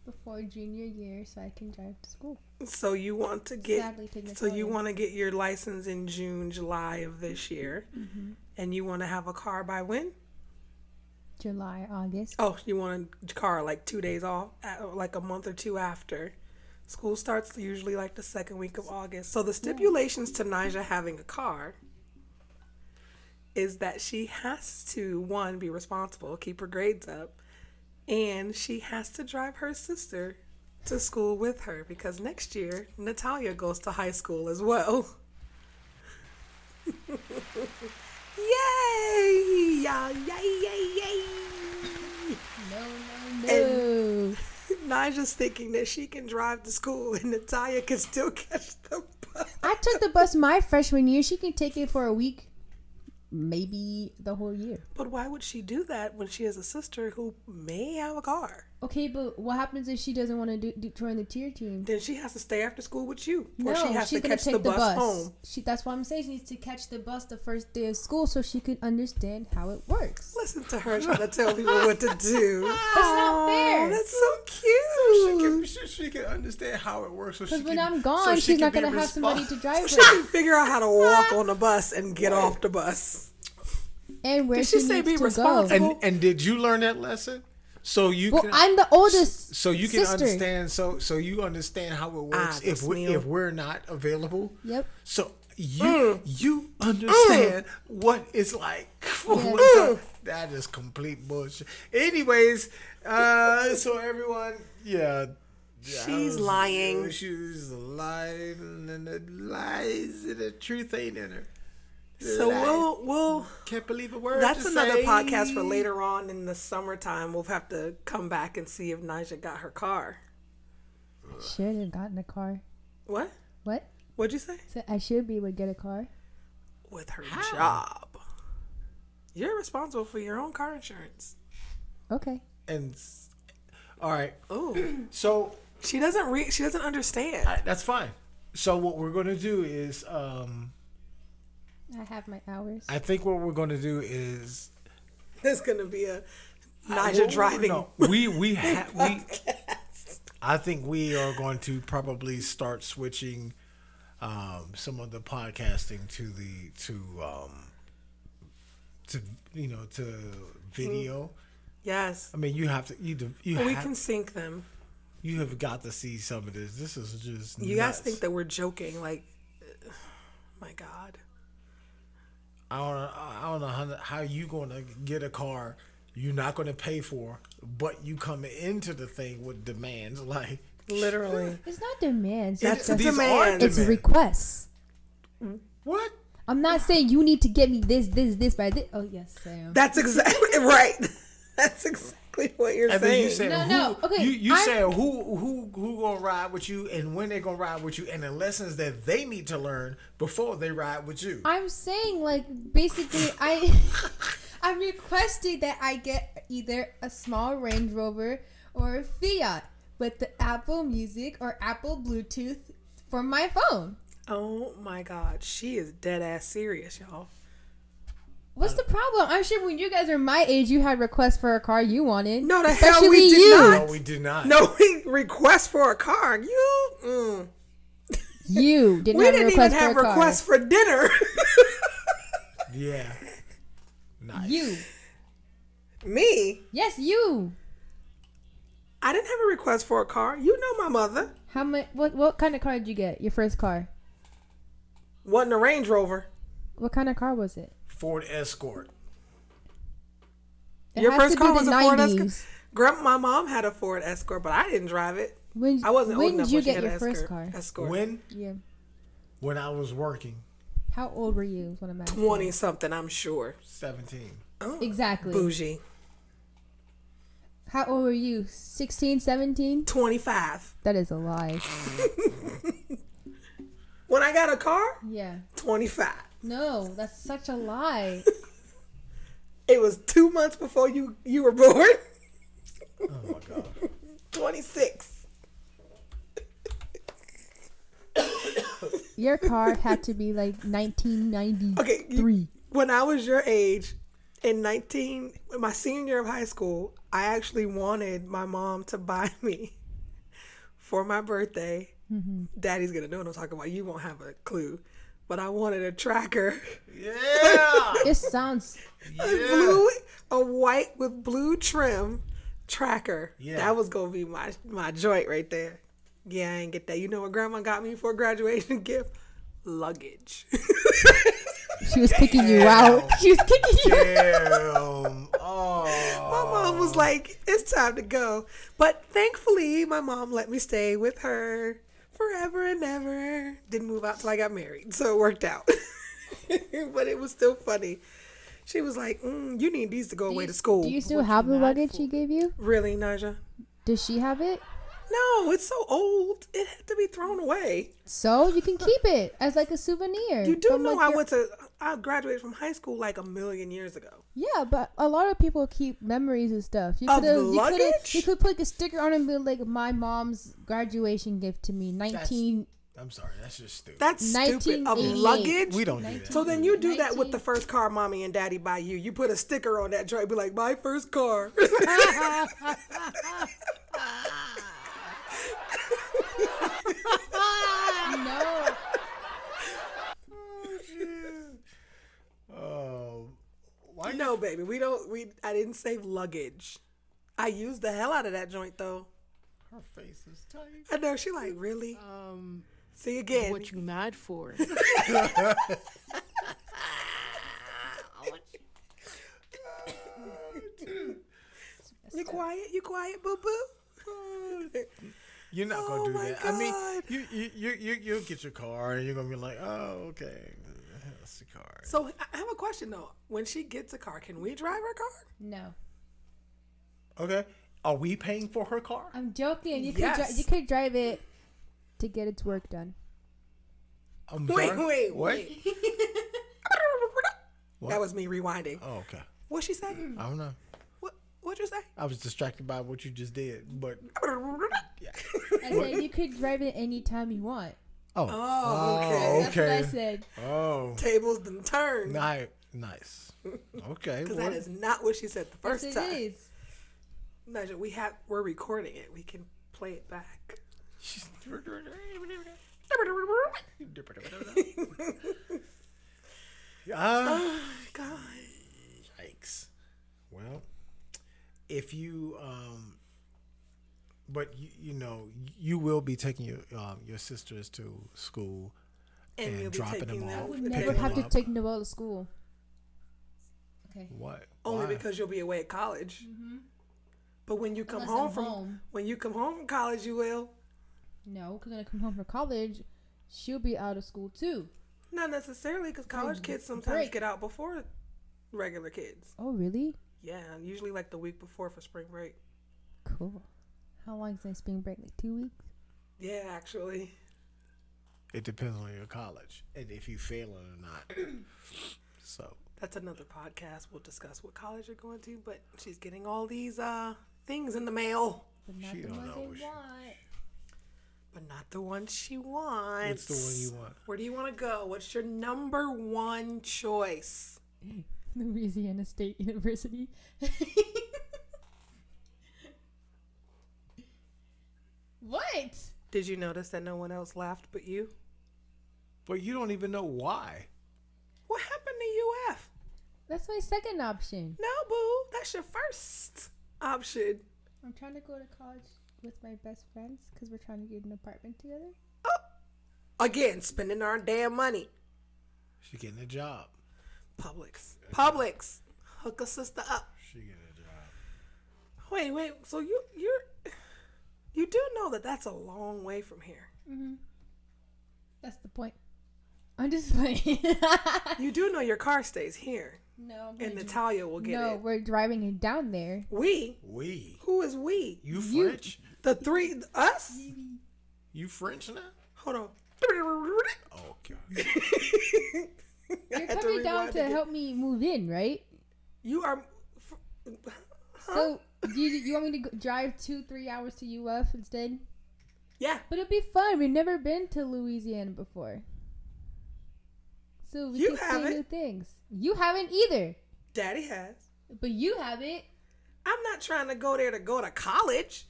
Before junior year, so I can drive to school. So you want to get Sadly, so you want to get your license in June, July of this year. Mm-hmm. And you want to have a car by when? July, August. Oh, you want a car like two days off, uh, like a month or two after. School starts usually like the second week of August. So the stipulations to Nija having a car is that she has to one be responsible, keep her grades up, and she has to drive her sister to school with her because next year Natalia goes to high school as well. Yay! Yay, yay, yay! No, no, no. Nija's thinking that she can drive to school and Natalia can still catch the bus. I took the bus my freshman year. She can take it for a week, maybe the whole year. But why would she do that when she has a sister who may have a car? Okay, but what happens if she doesn't want to do, do join the cheer team? Then she has to stay after school with you, or no, she has she's to gonna catch take the bus, home. She, that's why I'm saying she needs to catch the bus the first day of school so she could understand how it works. Listen to her trying to tell people what to do. That's not fair. That's so she cute. can, she, she can understand how it works. So Because when can- I'm so gone, she she's not gonna have somebody to drive her. She can figure out how to walk on the bus and get off the bus. and where Did she, she say needs be to responsible? go. And and did you learn that lesson? So you Well, can. I'm the oldest. so you can sister. understand. So so you understand how it works Ah, if we mío. if we're not available. Yep. So you Mm. you understand what it's like. Yeah. one. That is complete bullshit. Anyways, uh, so everyone, yeah. She's was- lying. She's lying, and the lies and the truth ain't in her. So Lie. we'll we'll can't believe a word. That's to another say. podcast for later on in the summertime. We'll have to come back and see if Nija got her car. Should have gotten a car. What? What? What'd you say? So I should be able to get a car. With her job. You're responsible for your own car insurance. Okay. and all right. Oh, So she doesn't read. She doesn't understand. I, that's fine. So what we're gonna do is, um, I have my hours. I think what we're gonna do is There's gonna be a Well, Nigel driving. no, we we have we. I think we are going to probably start switching um, some of the podcasting to the to um, to you know to video. Yes, I mean, you have to you you we have, can sync them. you have got to see some of this. This is just You guys think that we're joking? Like, my God. I don't know, I don't know how, how you going to get a car you're not going to pay for, but you come into the thing with demands like Literally. It's not demands. It- It's, just, these are demands. it's requests. what? I'm not saying you need to get me this, this, this by this. Oh yes, Sam. That's exactly right. That's exactly what you're And then saying. you say No, who, no, okay, You you I- say who who who gonna ride with you and when they gonna ride with you and the lessons that they need to learn before they ride with you. I'm saying like basically I I'm requesting that I get either a small Range Rover or a Fiat with the Apple Music or Apple Bluetooth for my phone. oh my God, she is dead ass serious, y'all. What's the problem? I'm sure when you guys are my age, you had requests for a car you wanted. No, the hell we did you. not. no, we did not. No, we request for a car. You, mm. You didn't we have a didn't even request have for a car. requests for dinner. Yeah. Nice. You. Me, Yes, you. I didn't have a request for a car. You know my mother. How much? What what kind of car did you get? Your first car? Wasn't a Range Rover. What kind of car was it? Ford Escort. It Your first car was a Ford Escort. Grandma, my mom had a Ford Escort, but I didn't drive it. When I wasn't when old enough did you get your first Escort. car? Escort. When Yeah. when I was working, How old were you? Is what I'm asking. Twenty something, I'm sure. seventeen. Oh, exactly. Bougie. How old were you? 16, 17? Twenty five. That is a lie. When I got a car, Yeah. twenty five. No, that's such a lie. It was two months before you you were born. Oh my god. Twenty six. Your car had to be like 1993. Okay. you- when I was your age, in nineteen, my senior year of high school, I actually wanted my mom to buy me for my birthday. Mm-hmm. Daddy's gonna know what I'm talking about. You won't have a clue, but I wanted a tracker, Yeah. It sounds. a blue, a white with blue trim tracker. Yeah. that was gonna be my my joint right there. Yeah, I ain't get that. You know what Grandma got me for a graduation gift? Luggage. She was kicking you out. She was kicking you out. Damn. Oh. My mom was oh. like, "It's time to go," but thankfully, my mom let me stay with her forever and ever. Didn't move out till I got married, so it worked out. but it was still funny. She was like, mm, "You need these to go away to school." Do you still have the luggage she gave you? really, Naja? Does she have it? No, it's so old. It had to be thrown away. So you can keep it as like a souvenir. You do know like, I your- went to. I graduated from high school like a million years ago. Yeah, but a lot of people keep memories and stuff. You Of could you could luggage? you could put a sticker on it and be like my mom's graduation gift to me, nineteen. I'm sorry. That's just stupid. That's stupid. Of 1988. luggage. we don't do that. So then you do that with the first car mommy and daddy buy you. You put a sticker on that joint, be like, my first car. no. Oh. Why you no, baby, we don't. We I didn't save luggage. I used the hell out of that joint though. Her face is tight. I know she like really. Um, See again. what you mad for? You quiet? You quiet, boo boo? You're not Oh gonna do my that. I mean, you you you you you'll get your car and you're gonna be like, oh okay, that's the car. So I I have a question though. When she gets a car, can we drive her car? No. Okay, are we paying for her car? I'm joking. You could dri- you could drive it to get its work done. I'm Wait, sorry? wait, what? wait. That was me rewinding. Oh, okay. What she said? I don't know. What What'd you say? I was distracted by what you just did, but I said you could drive it anytime you want. Oh, Oh, okay. oh, That's what I said. Oh, Tables done turned. nice, nice. Okay, Because that is not what she said the first yes, time. it is. Imagine we have we're recording it. We can play it back. Ah, God. yikes. Well, if you um, but you, you know you will be taking your um, your sisters to school And, And dropping them them off. would Pick never have to up. take Noelle to school. Okay. what? only Why? because you'll be away at college. Mm-hmm. But when you come Unless home I'm from home. when you come home from college, you will. No, because when I come home from college, she'll be out of school too. Not necessarily, because college kids sometimes break. get out before regular kids. Oh, really? Yeah, usually like the week before for spring break. Cool. How long is my spring break? Like two weeks? Yeah, actually. It depends on your college and if you fail it or not. so That's another podcast. We'll discuss what college you're going to, but she's getting all these uh things in the mail. But not She the don't ones know I what she- want. But not the one she wants. what's the one you want? Where do you want to go? What's your number one choice? Louisiana State University. what? Did you notice that no one else laughed but you? But you don't even know why. What happened to UF? That's my second option. No, boo. That's your first option. I'm trying to go to college with my best friends because we're trying to get an apartment together. Oh, Again, spending our damn money. She getting a job. Publix. Publix. Hook a sister up. She getting a job. Wait, wait. So you you're you do know that that's a long way from here. Mm-hmm. That's the point. I'm just playing. You do know your car stays here, no, and gonna Natalia will get no, it. we're driving it down there. We. We. Who is we? You You- French? The three. Us. You French now? Hold on. Oh god. You're coming down to help me move in, right? You are. So you you want me to drive two three hours to UF instead? Yeah. But it'd be fun. We've never been to Louisiana before, so we You can see new things. You haven't either, Daddy has. but you haven't. I'm not trying to go there to go to college.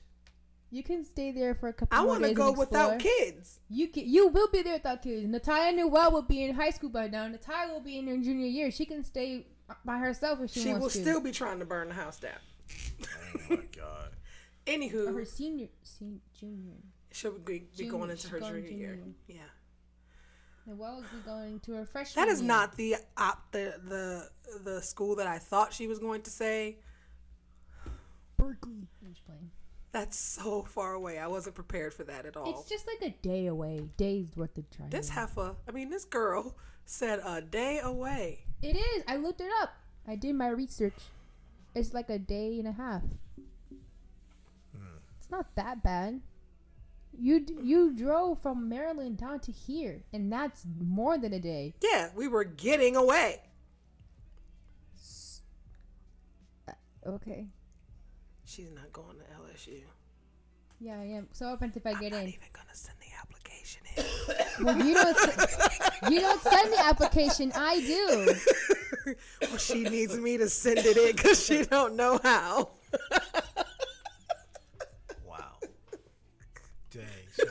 You can stay there for a couple. I want to go without kids. You can, you will be there without kids. Natalia Newell will be in high school by now. Natalia will be in her junior year. She can stay by herself if she, She wants to. She will still be trying to burn the house down. Oh my god. or Anywho, her senior, senior junior. she'll be, be Junior- going into her going junior year. junior. Yeah. Noel will be going to her freshman. That is year. not the op the the the school that I thought she was going to say. Berkeley. I'm just playing. That's so far away. I wasn't prepared for that at all. It's just like a day away. Days worth of driving. this half a I mean this girl said a day away. It is. I looked it up. I did my research. It's like a day and a half. Hmm. It's not that bad. You d- you drove from Maryland down to here, and that's more than a day. Yeah, we were getting away. Uh, okay. She's not going to LSU. Yeah, I am. So open if I get Not in. even gonna send application in. Well, you don't. you don't send the application. I do. well, she needs me to send it in because she don't know how. Wow. Dang, son.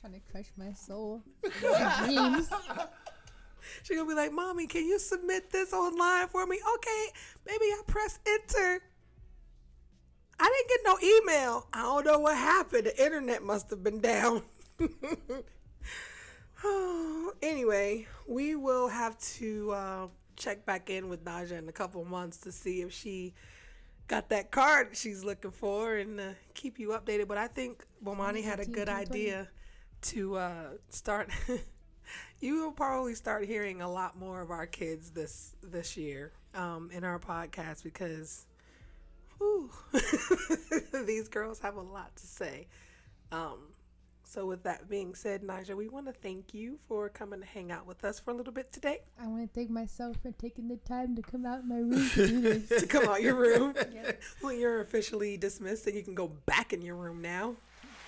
Trying to crush my soul, my dreams. She gonna be like, "Mommy, can you submit this online for me?" Okay, maybe I press enter. I didn't get no email. I don't know what happened. The internet must have been down. Oh, anyway, we will have to uh, check back in with Naja in a couple months to see if she got that card she's looking for and uh, keep you updated. But I think Bomani had a good idea to uh, start. you will probably start hearing a lot more of our kids this this year um, in our podcast because whew, these girls have a lot to say. Um, So, with that being said, Naja, we want to thank you for coming to hang out with us for a little bit today. I want to thank myself for taking the time to come out my room to to come out your room. Well, you're officially dismissed, and you can go back in your room now.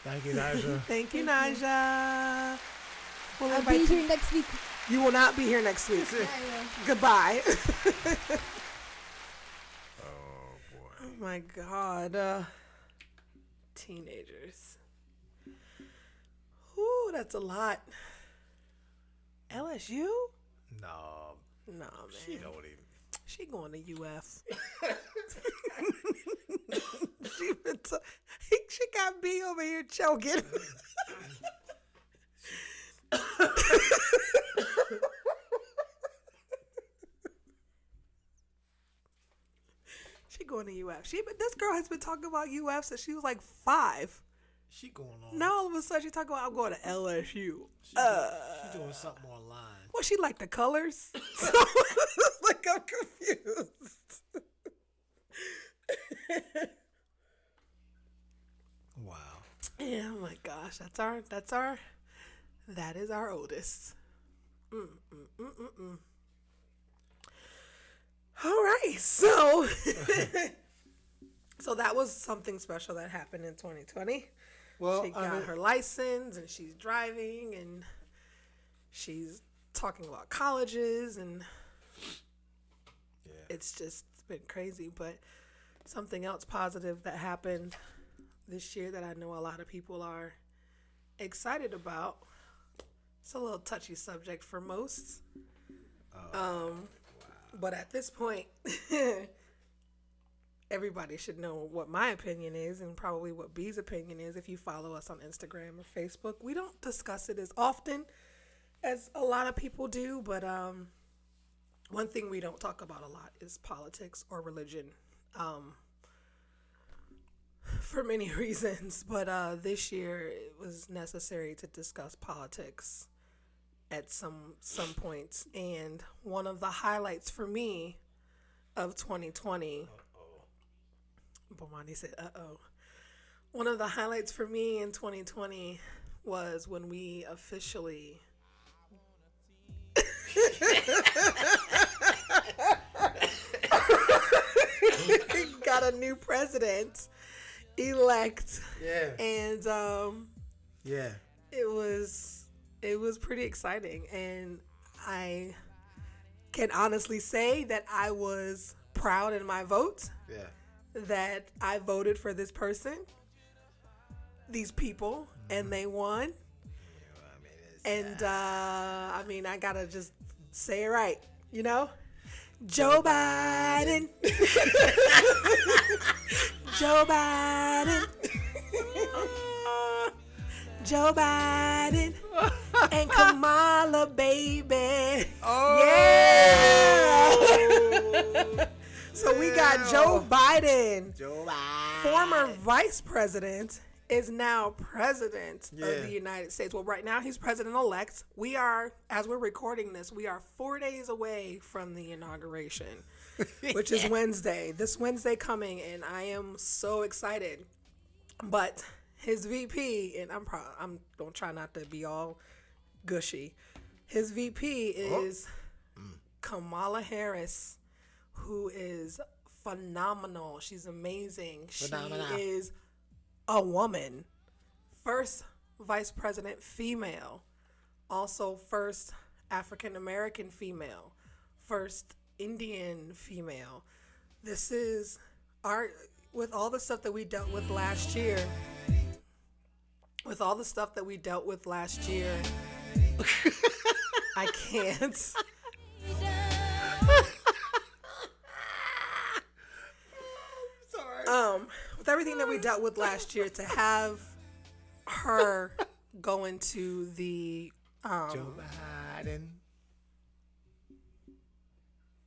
Thank you, Nigel. Thank you, Naja. We'll I'll invite be you. here next week. You will not be here next week. I will. Goodbye. oh boy. oh my God. Uh, teenagers. Ooh, that's a lot. LSU? No, No, man. she don't even. She going to UF. she, been t- she got B over here choking. she going to UF. She but this girl has been talking about UF since she was like five. She going on. Now all of a sudden she talking about I'm going to LSU. she, doing, she doing something online. Well, she like the colors. so like I'm confused. Wow. Yeah, oh my gosh, that's our that's our that is our oldest. Mm, mm, mm, mm, mm. All right, so so that was something special that happened in 2020. Well, she got I mean, her license and she's driving and she's talking about colleges and yeah. it's just been crazy. But something else positive that happened this year that I know a lot of people are excited about. It's a little touchy subject for most. um, But at this point, everybody should know what my opinion is and probably what B's opinion is if you follow us on Instagram or Facebook. We don't discuss it as often as a lot of people do, but um, one thing we don't talk about a lot is politics or religion. Um, for many reasons, but uh, this year it was necessary to discuss politics at some some points, and one of the highlights for me of 2020. Bomani said, "Uh oh." One of the highlights for me in 2020 was when we officially got a new president elect Yeah. and um Yeah. it was it was pretty exciting and i can honestly say that i was proud in my vote Yeah. That i voted for this person these people and they won. I mean, and uh i mean i gotta just say it right you know? Joe biden. Joe biden. Joe biden and kamala baby. Oh. yeah so we got joe biden Joe Biden. former vice president is now president Yeah. of the United States. Well, right now he's president elect. We are, as we're recording this, we are four days away from the inauguration, which is Wednesday. This Wednesday coming, and I am so excited. But his VP, and I'm pro- I'm gonna try not to be all gushy. His VP oh. is mm. Kamala Harris, who is phenomenal. She's amazing. Phenomenal. She is a woman, first vice president female, also first African American female, first Indian female. This is our with all the stuff that we dealt with last year. With all the stuff that we dealt with last year, I can't. Um, with everything that we dealt with last year, to have her go into the um, Joe Biden.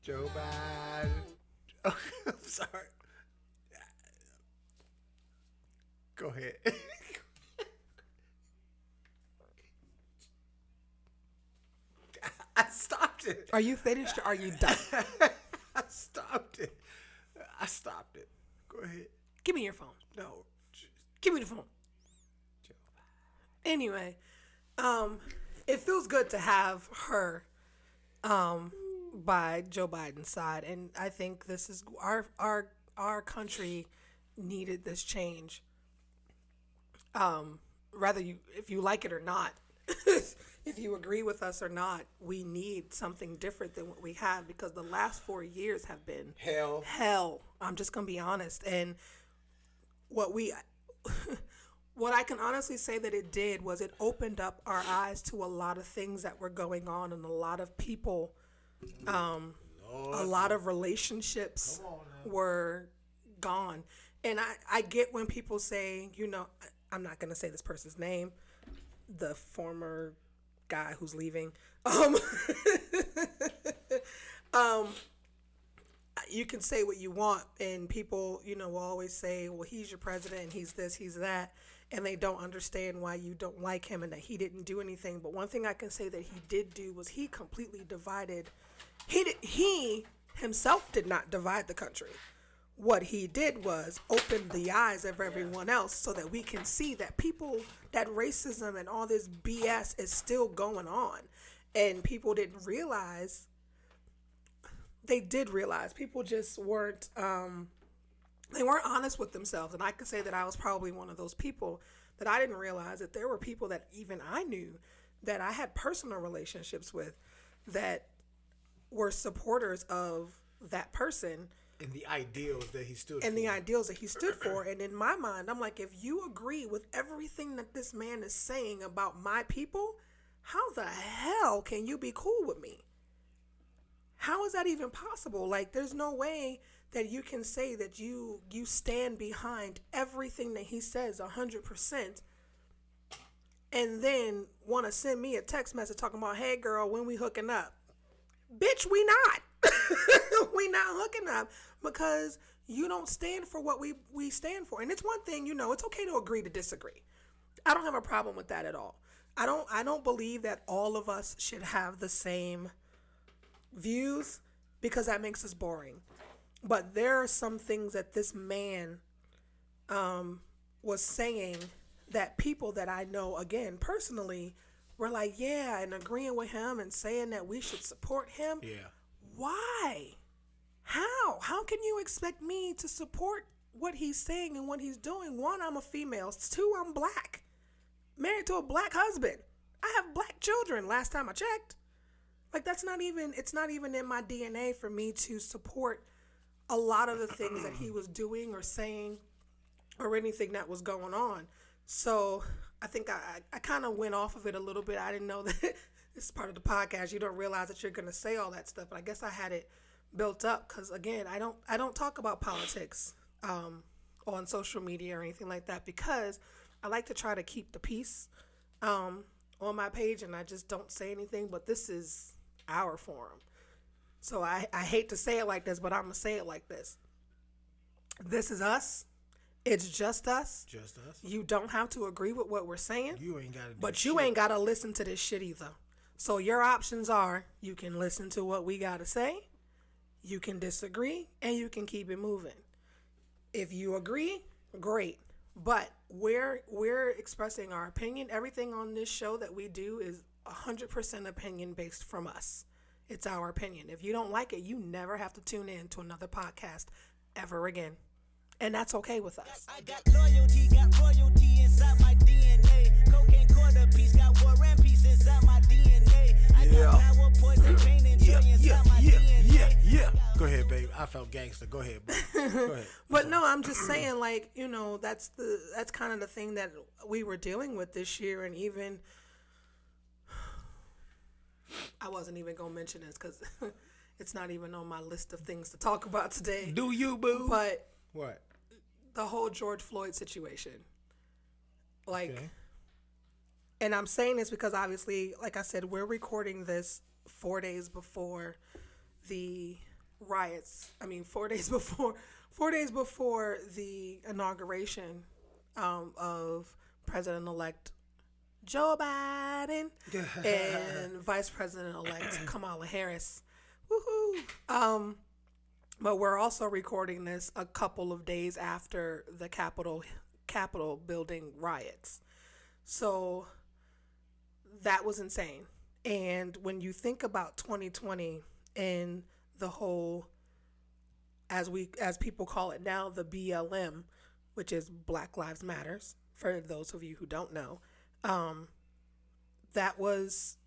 Joe Biden. Oh, I'm sorry. Go ahead. I stopped it. Are you finished or are you done? I stopped it. I stopped it. Go ahead. Give me your phone. No. Give me the phone. Joe Anyway, um, it feels good to have her um, by Joe Biden's side, and I think this is our our our country needed this change. Um, rather you if you like it or not, if you agree with us or not, we need something different than what we have because the last four years have been Hell. hell. I'm just gonna be honest, and what we what I can honestly say that it did was it opened up our eyes to a lot of things that were going on and a lot of people um a lot of relationships were gone. And I, I get when people say you know i'm not going to say this person's name the former guy who's leaving. Um um you can say what you want and people you know will always say well he's your president and he's this he's that and they don't understand why you don't like him and that he didn't do anything. But one thing i can say that he did do was he completely divided he did, he himself did not divide the country. What he did was open the eyes of everyone else so that we can see that people that racism and all this bs is still going on. And people didn't realize they did realize people just weren't um they weren't honest with themselves and i could say that i was probably one of those people that i didn't realize that there were people that even i knew that i had personal relationships with that were supporters of that person And the ideals that he stood and for. the ideals that he stood for. And in my mind, I'm like, if you agree with everything that this man is saying about my people, how the hell can you be cool with me? How is that even possible? Like, there's no way that you can say that you you stand behind everything that he says hundred percent, and then want to send me a text message talking about, "Hey, girl, when we hooking up?" Bitch, we not. we not hooking up because you don't stand for what we we stand for. And it's one thing, you know, it's okay to agree to disagree. I don't have a problem with that at all. I don't I don't believe that all of us should have the same views because that makes us boring. But there are some things that this man um was saying that people that I know again personally were like, yeah, and agreeing with him and saying that we should support him. yeah. Why? How? How can you expect me to support what he's saying and what he's doing? One, I'm a female. Two, I'm black. Married to a black husband. I have black children last time I checked. Like that's not even it's not even in my DNA for me to support a lot of the things that he was doing or saying or anything that was going on. So I think I, I, kind of went off of it a little bit. I didn't know that this is part of the podcast. You don't realize that you're going to say all that stuff, but I guess I had it built up because again, I don't I don't talk about politics um, on social media or anything like that because I like to try to keep the peace um, on my page and I just don't say anything. But this is our forum, so I I hate to say it like this, but I'm gonna say it like this. This is us. It's just us. Just us. You don't have to agree with what we're saying, You ain't got to. but you ain't got to listen to this shit either. So your options are you can listen to what we got to say, you can disagree, and you can keep it moving. If you agree, great. But we're we're expressing our opinion. Everything on this show that we do is 100% opinion based from us. It's our opinion. If you don't like it, you never have to tune in to another podcast ever again. And that's okay with us. I got loyalty, got royalty inside my DNA. Cocaine quarter piece, got war and peace inside my DNA. I Yeah. got power, poison, pain, and joy Yeah, inside yeah, my yeah, DNA. yeah, yeah. Go ahead, babe. I felt gangster. Go ahead, bro. Go ahead. But no, I'm just saying, like you know, that's the that's kind of the thing that we were dealing with this year, and even I wasn't even gonna mention this because it's not even on my list of things to talk about today. Do you, boo? But what? the whole George Floyd situation, like, Okay. and I'm saying this because obviously, like I said, we're recording this four days before the riots. I mean, four days before, four days before the inauguration um, of President-elect Joe Biden and Vice President-elect Kamala Harris. Woohoo! Um, but we're also recording this a couple of days after the Capitol Capitol building riots. So that was insane. And when you think about 2020 and the whole, as we as people call it now, the BLM, which is Black Lives Matters. For those of you who don't know, um, that was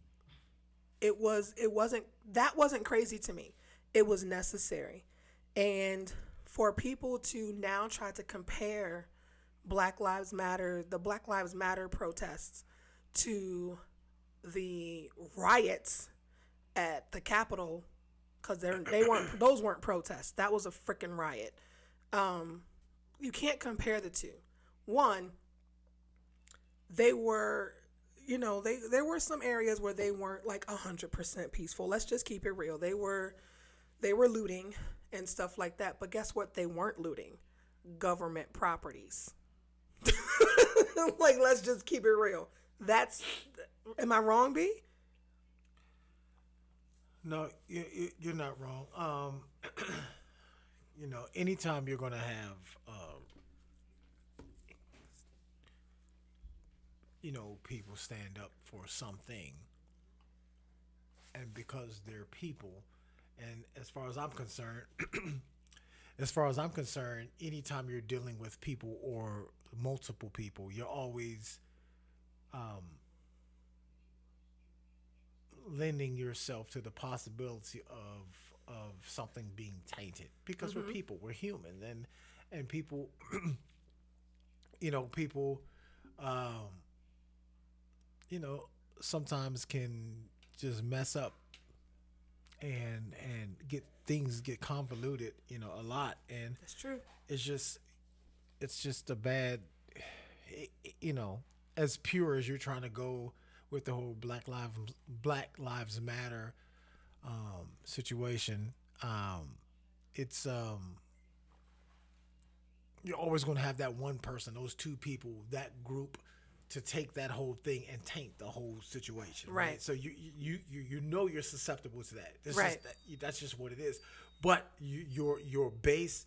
it was it wasn't that wasn't crazy to me. It was necessary, and for people to now try to compare Black Lives Matter, the Black Lives Matter protests, to the riots at the Capitol because they they weren't those weren't protests. That was a freaking riot. Um, you can't compare the two. One, they were, you know, they there were some areas where they weren't like hundred percent peaceful. Let's just keep it real. They were, they were looting and stuff like that. But guess what? They weren't looting government properties. like, let's just keep it real. That's, am I wrong, B? No, you, you, you're not wrong. Um, you know, anytime you're to have, um, you know, people stand up for something, and because they're people, and as far as I'm concerned, as far as I'm concerned, anytime you're dealing with people or multiple people, you're always lending yourself to the possibility of of something being tainted. Because we're people we're human and and people you know people um you know sometimes can just mess up and and get things get convoluted you know a lot and That's true. it's just it's just a bad you know as pure as you're trying to go with the whole black lives black lives matter um situation um it's um you're always going to have that one person those two people that group to take that whole thing and taint the whole situation right, Right. so you you you you know you're susceptible to that It's Right. just that's just what it is but you, your your base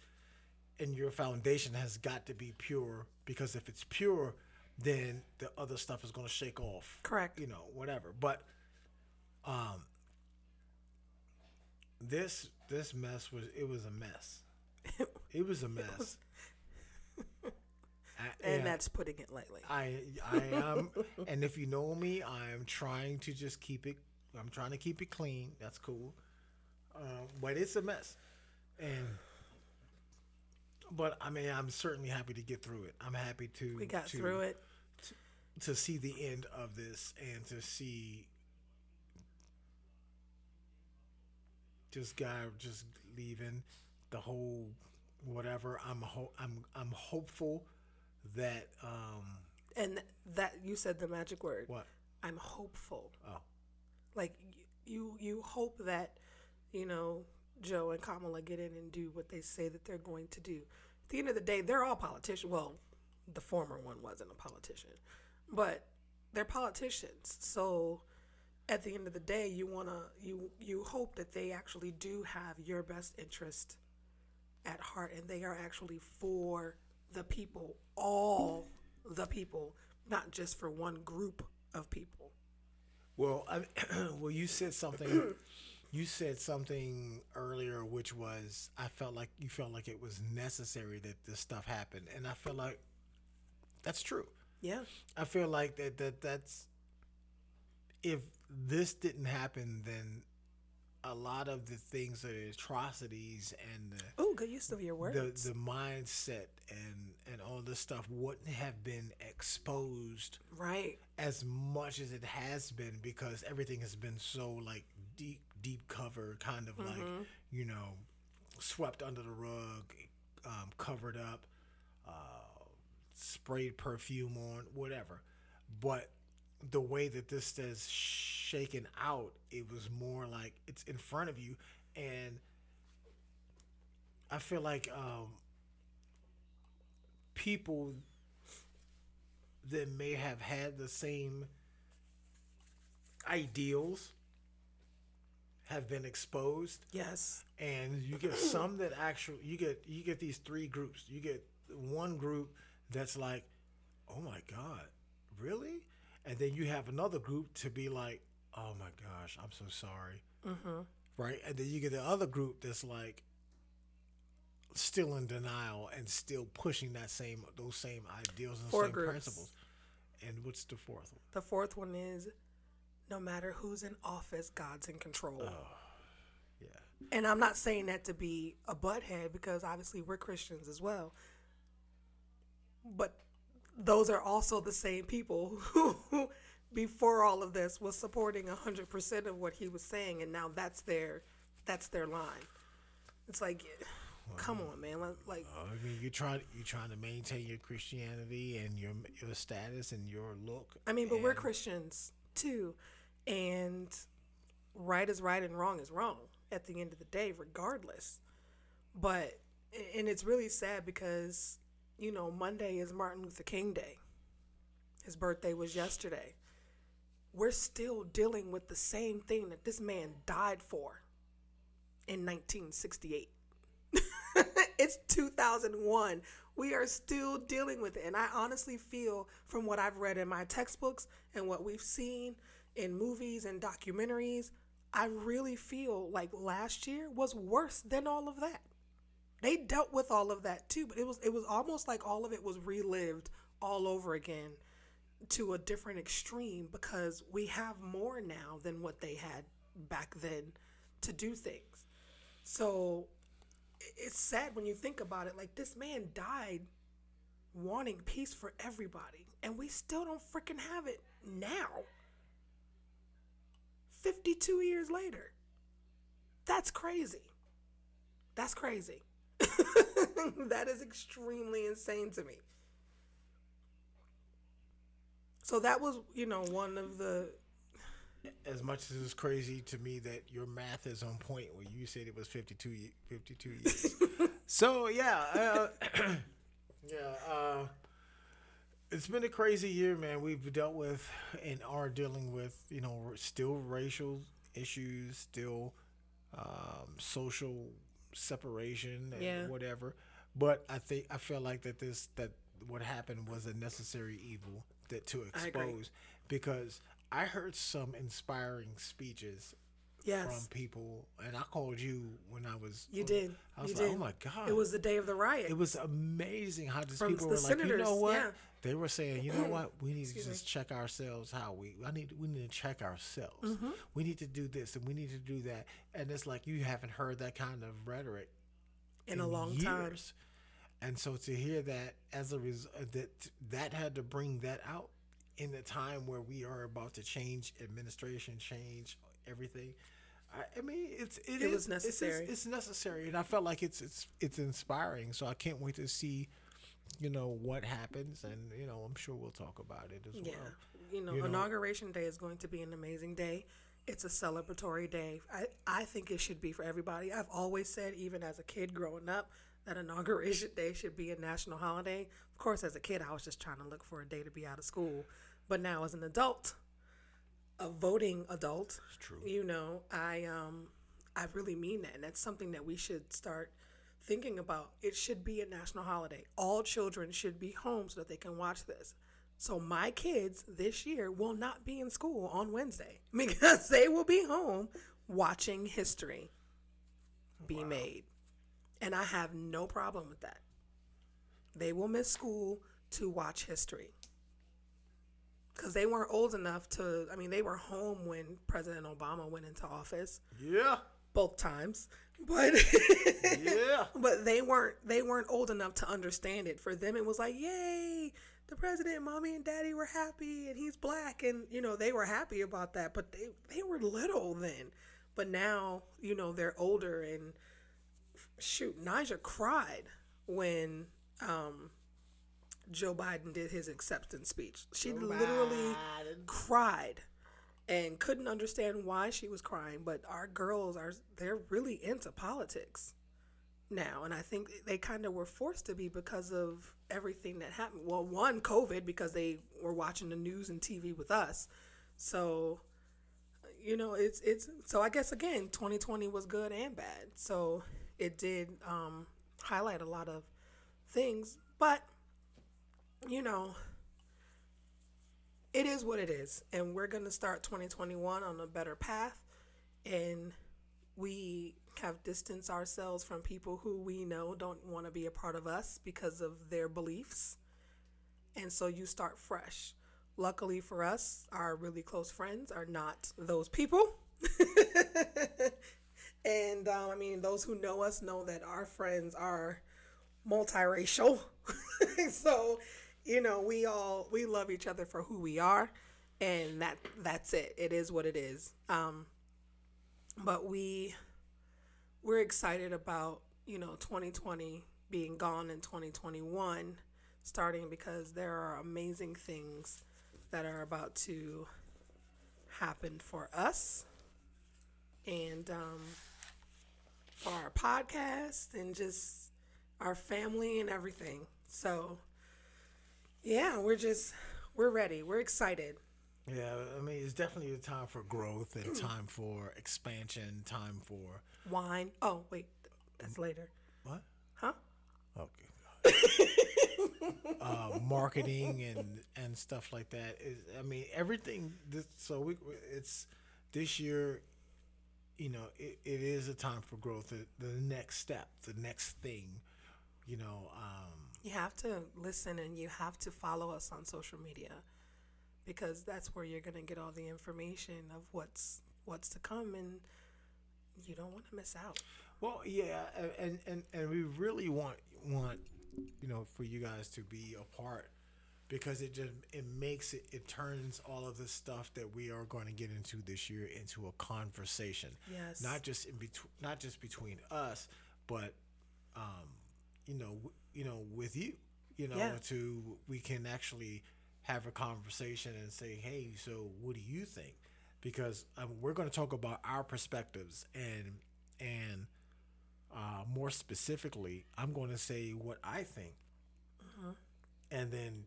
and your foundation has got to be pure because if it's pure then the other stuff is going to shake off Correct. you know whatever but um this this mess was it was a mess it was a mess I- And that's putting it lightly. I I am and if you know me I am trying to just keep it I'm trying to keep it clean. That's cool. Um, but it's a mess. And but I mean I'm certainly happy to get through it. I'm happy to We got to, through it. to see the end of this and to see this guy just leaving the whole whatever. I'm ho- i'm i'm hopeful that um And that you said the magic word. what I'm hopeful. oh Like you, you hope that, you know, Joe and Kamala get in and do what they say that they're going to do. At the end of the day, they're all politicians. Well, the former one wasn't a politician, but they're politicians. So at the end of the day, you wanna you you hope that they actually do have your best interest at heart and they are actually for the people, all the people, not just for one group of people. well I, well you said something you said something earlier which was i felt like you felt like it was necessary that this stuff happened and i feel like that's true Yeah. I feel like that that that's if this didn't happen, then a lot of the things, the atrocities and the Oh, good use of your words. the the mindset and and all this stuff wouldn't have been exposed right. as much as it has been because everything has been so like deep deep cover kind of like you know swept under the rug um, covered up uh, sprayed perfume on whatever but the way that this is shaken out it was more like it's in front of you. And i feel like um, people that may have had the same ideals have been exposed. Yes. and you get some that actually you get you get these three groups. You get one group that's like oh my god really and then you have another group to be like, "Oh my gosh, I'm so sorry," mm-hmm. right? And then you get the other group that's like still in denial and still pushing that same those same ideals and Four same groups. principles. And what's the fourth one? The fourth one is no matter who's in office, God's in control. Yeah, And I'm not saying that to be a butthead because obviously we're Christians as well. But those are also the same people who, before all of this, was supporting 100% of what he was saying, and now that's their that's their line. It's like, come on, man. Like- Like, uh, I mean, you try you trying to maintain your Christianity and your your status and your look. I mean, but we're Christians too, and right is right and wrong is wrong at the end of the day, regardless. But and it's really sad because you know Monday is Martin Luther King Day. His birthday was yesterday. We're still dealing with the same thing that this man died for in 1968. it's 2001. We are still dealing with it. And I honestly feel, from what I've read in my textbooks and what we've seen in movies and documentaries, I really feel like last year was worse than all of that. They dealt with all of that too, but it was it was almost like all of it was relived all over again to a different extreme because we have more now than what they had back then to do things. So it's sad when you think about it. Like this man died wanting peace for everybody, and we still don't freaking have it now. 52 years later. That's crazy. That's crazy. that is extremely insane to me. So that was, you know, one of the as much as it's crazy to me that your math is on point where you said it was 52, 52 years. so yeah, uh, yeah. Uh, it's been a crazy year, man. We've dealt with and are dealing with, you know, still racial issues, still um, social separation and Yeah. whatever. But I think I feel like that this that what happened was a necessary evil that to I expose because I heard some inspiring speeches yes. from people, and I called you when I was. You did. I was you like, did. oh my god! It was the day of the riot. It was amazing how these From people the were like, you know what? yeah. They were saying, you know what? We need to just me. check ourselves. How we? I need. We need to check ourselves. Mm-hmm. We need to do this and we need to do that. And it's like you haven't heard that kind of rhetoric in a long time. And so to hear that as a result, that that had to bring that out in the time where we are about to change administration, change everything. I, I mean, it's it, It is- was it's- necessary. It's, necessary, and I felt like it's it's it's inspiring. So I can't wait to see, you know, what happens, and you know, I'm sure we'll talk about it as Yeah. well. You know, You know- inauguration day is going to be an amazing day. It's a celebratory day. I, I think it should be for everybody. I've always said, even as a kid growing up, that inauguration day should be a national holiday. Of course, as a kid, I was just trying to look for a day to be out of school. But now, as an adult, a voting adult, It's true. you know, I um I really mean that, and that's something that we should start thinking about. It should be a national holiday. All children should be home so that they can watch this. So my kids this year will not be in school on Wednesday because they will be home watching history be made. And I have no problem with that. They will miss school to watch history. Because they weren't old enough to, I mean, they were home when President Obama went into office Yeah, both times. But yeah. but they weren't they weren't old enough to understand it. For them it was like, "Yay, the president, mommy and daddy were happy and he's black." And you know, they were happy about that, but they they were little then. But now, you know, they're older and shoot, Niger cried when um Joe Biden did his acceptance speech. She literally cried and couldn't understand why she was crying. But our girls are they're really into politics now, and I think they kind of were forced to be because of everything that happened. Well, one COVID because they were watching the news and TV with us, so you know it's it's so I guess again 2020 was good and bad. So it did um, highlight a lot of things, but you know it is what it is. And we're going to start 2021 on a better path. And we have distanced ourselves from people who we know don't want to be a part of us because of their beliefs. And so you start fresh. Luckily for us, our really close friends are not those people. and um, I mean, those who know us know that our friends are multiracial. so, you know, we all we love each other for who we are, and that that's it. It is what it is. Um, but we we're excited about you know 2020 being gone in 2021 starting because there are amazing things that are about to happen for us and um, for our podcast and just our family and everything so yeah we're just we're ready. We're excited. Yeah, I mean, it's definitely a time for growth and time for expansion, time for wine. Oh wait that's later. what? huh? Okay. uh, marketing and and stuff like that is I mean everything this, so we it's this year you know it, it is a time for growth the, the next step the next thing you know um You have to listen and you have to follow us on social media because that's where you're going to get all the information of what's what's to come and you don't want to miss out. Well, yeah, and and and we really want want you know for you guys to be a part because it just it makes it it turns all of the stuff that we are going to get into this year into a conversation. Yes. Not just in between not just between us, but um you know you know with you, you know Yeah. to we can actually have a conversation and say, "Hey, so what do you think?" Because um, we're going to talk about our perspectives and and uh, more specifically, I'm going to say what I think, and then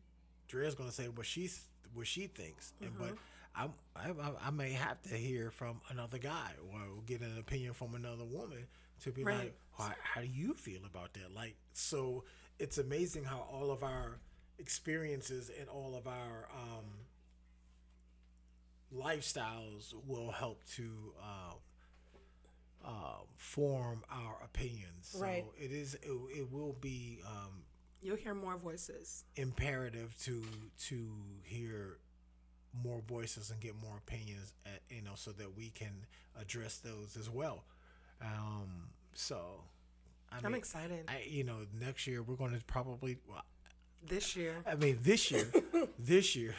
Drea's going to say what she's what she thinks. And but I I I may have to hear from another guy or get an opinion from another woman to be Right. like, how, how do you feel about that? Like, so it's amazing how all of our experiences and all of our um, lifestyles will help to uh, uh, form our opinions. So Right. it is it, it will be um, You'll hear more voices. imperative to to hear more voices and get more opinions at, you know so that we can address those as well um so I I'm excited. I, you know next year we're going to probably well, This year. I mean, this year, this year,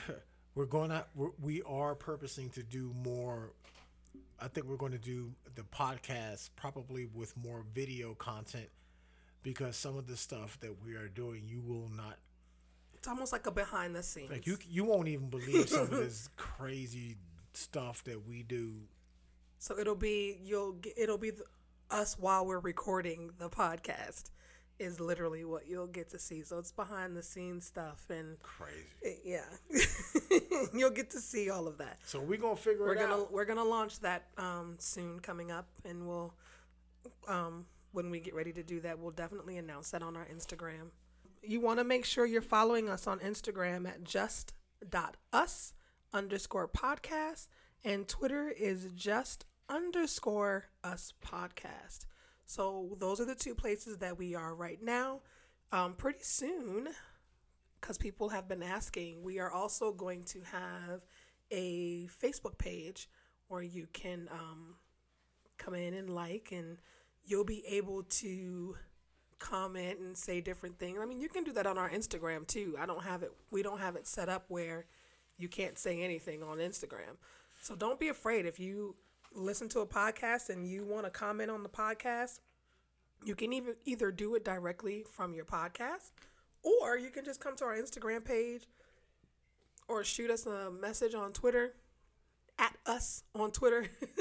we're gonna we're, we are purposing to do more. I think we're going to do the podcast probably with more video content because some of the stuff that we are doing, you will not It's almost like a behind the scenes. like you you won't even believe some of this crazy stuff that we do. So it'll be you'll it'll be the, us while we're recording the podcast is literally what you'll get to see. So it's behind the scenes stuff and Crazy. it- yeah. you'll get to see all of that. So we're gonna figure We're it gonna out. we're gonna launch that um, soon coming up, and we'll um, when we get ready to do that, we'll definitely announce that on our Instagram. You want to make sure you're following us on Instagram at just.us underscore podcast, and Twitter is just underscore us podcast. So those are the two places that we are right now. Um, pretty soon, because people have been asking, we are also going to have a Facebook page where you can um, come in and like, and you'll be able to comment and say different things. I mean, you can do that on our Instagram too. I don't have it. We don't have it set up where you can't say anything on Instagram. So don't be afraid if you listen to a podcast and you want to comment on the podcast. You can even either do it directly from your podcast, or you can just come to our Instagram page, or shoot us a message on Twitter, at us on Twitter,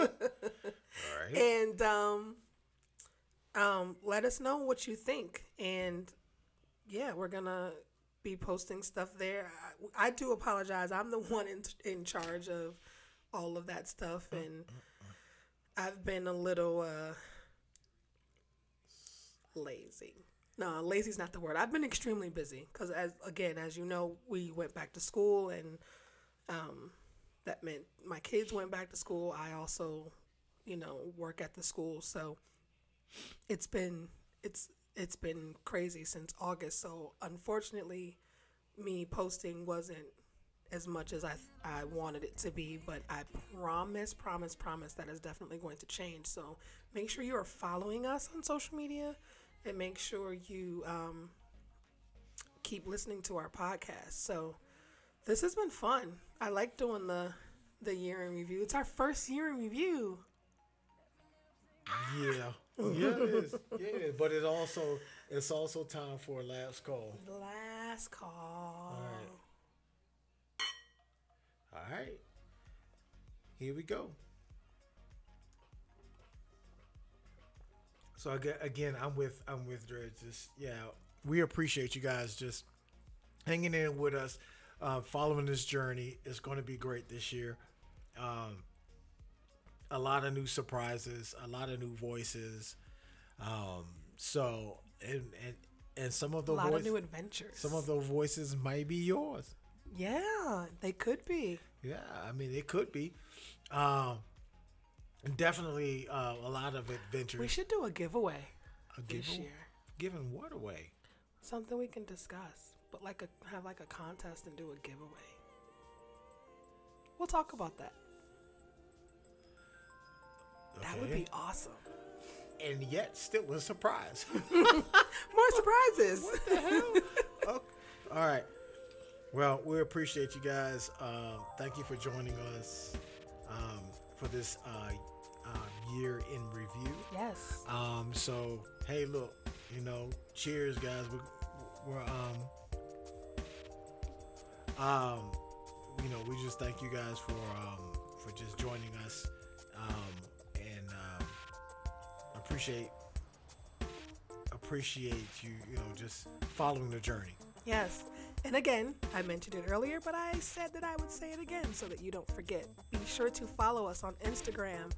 All right. and um, um, let us know what you think. And yeah, we're gonna be posting stuff there. I, I do apologize. I'm the one in in charge of all of that stuff, and I've been a little uh, lazy. No, lazy's not the word. I've been extremely busy because, as again, as you know, we went back to school, and um, that meant my kids went back to school. I also, you know, work at the school, so it's been it's it's been crazy since August. So unfortunately, me posting wasn't as much as I I wanted it to be, but I promise, promise, promise that is definitely going to change. So make sure you are following us on social media, and make sure you um, keep listening to our podcast. So this has been fun. I like doing the the year in review. It's our first year in review. Yeah, yeah, it is. Yeah, it is. But it also it's also time for a last call. Last call. All right. Here we go. So aga- again, I'm with I'm with Drea. Just yeah, we appreciate you guys just hanging in with us, uh, following this journey. It's going to be great this year. Um, a lot of new surprises, a lot of new voices. Um, so and and and some of A the lot voice, of new adventures. some of those voices might be yours. Yeah, they could be. Yeah, I mean it could be. Um, definitely uh, a lot of adventures. We should do a giveaway a this give- year. Giving what away? Something we can discuss, but like a have like a contest and do a giveaway. We'll talk about that. That would be awesome. And yet, still a surprise. More surprises. Oh, all right. Well, we appreciate you guys. Um, thank you for joining us um, for this uh, uh, year in review. yes. Um, so hey, look, you know, cheers, guys. We, we're um, um, you know, we just thank you guys for um for just joining us, um, and um, appreciate appreciate you, you know, just following the journey. Yes. And again, I mentioned it earlier, but I said that I would say it again so that you don't forget. Be sure to follow us on Instagram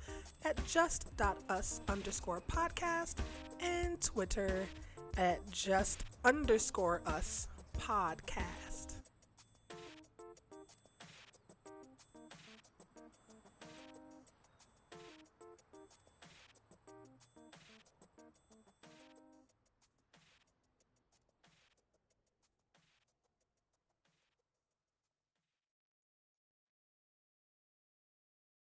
at just.us underscore podcast and Twitter at just underscore us podcast.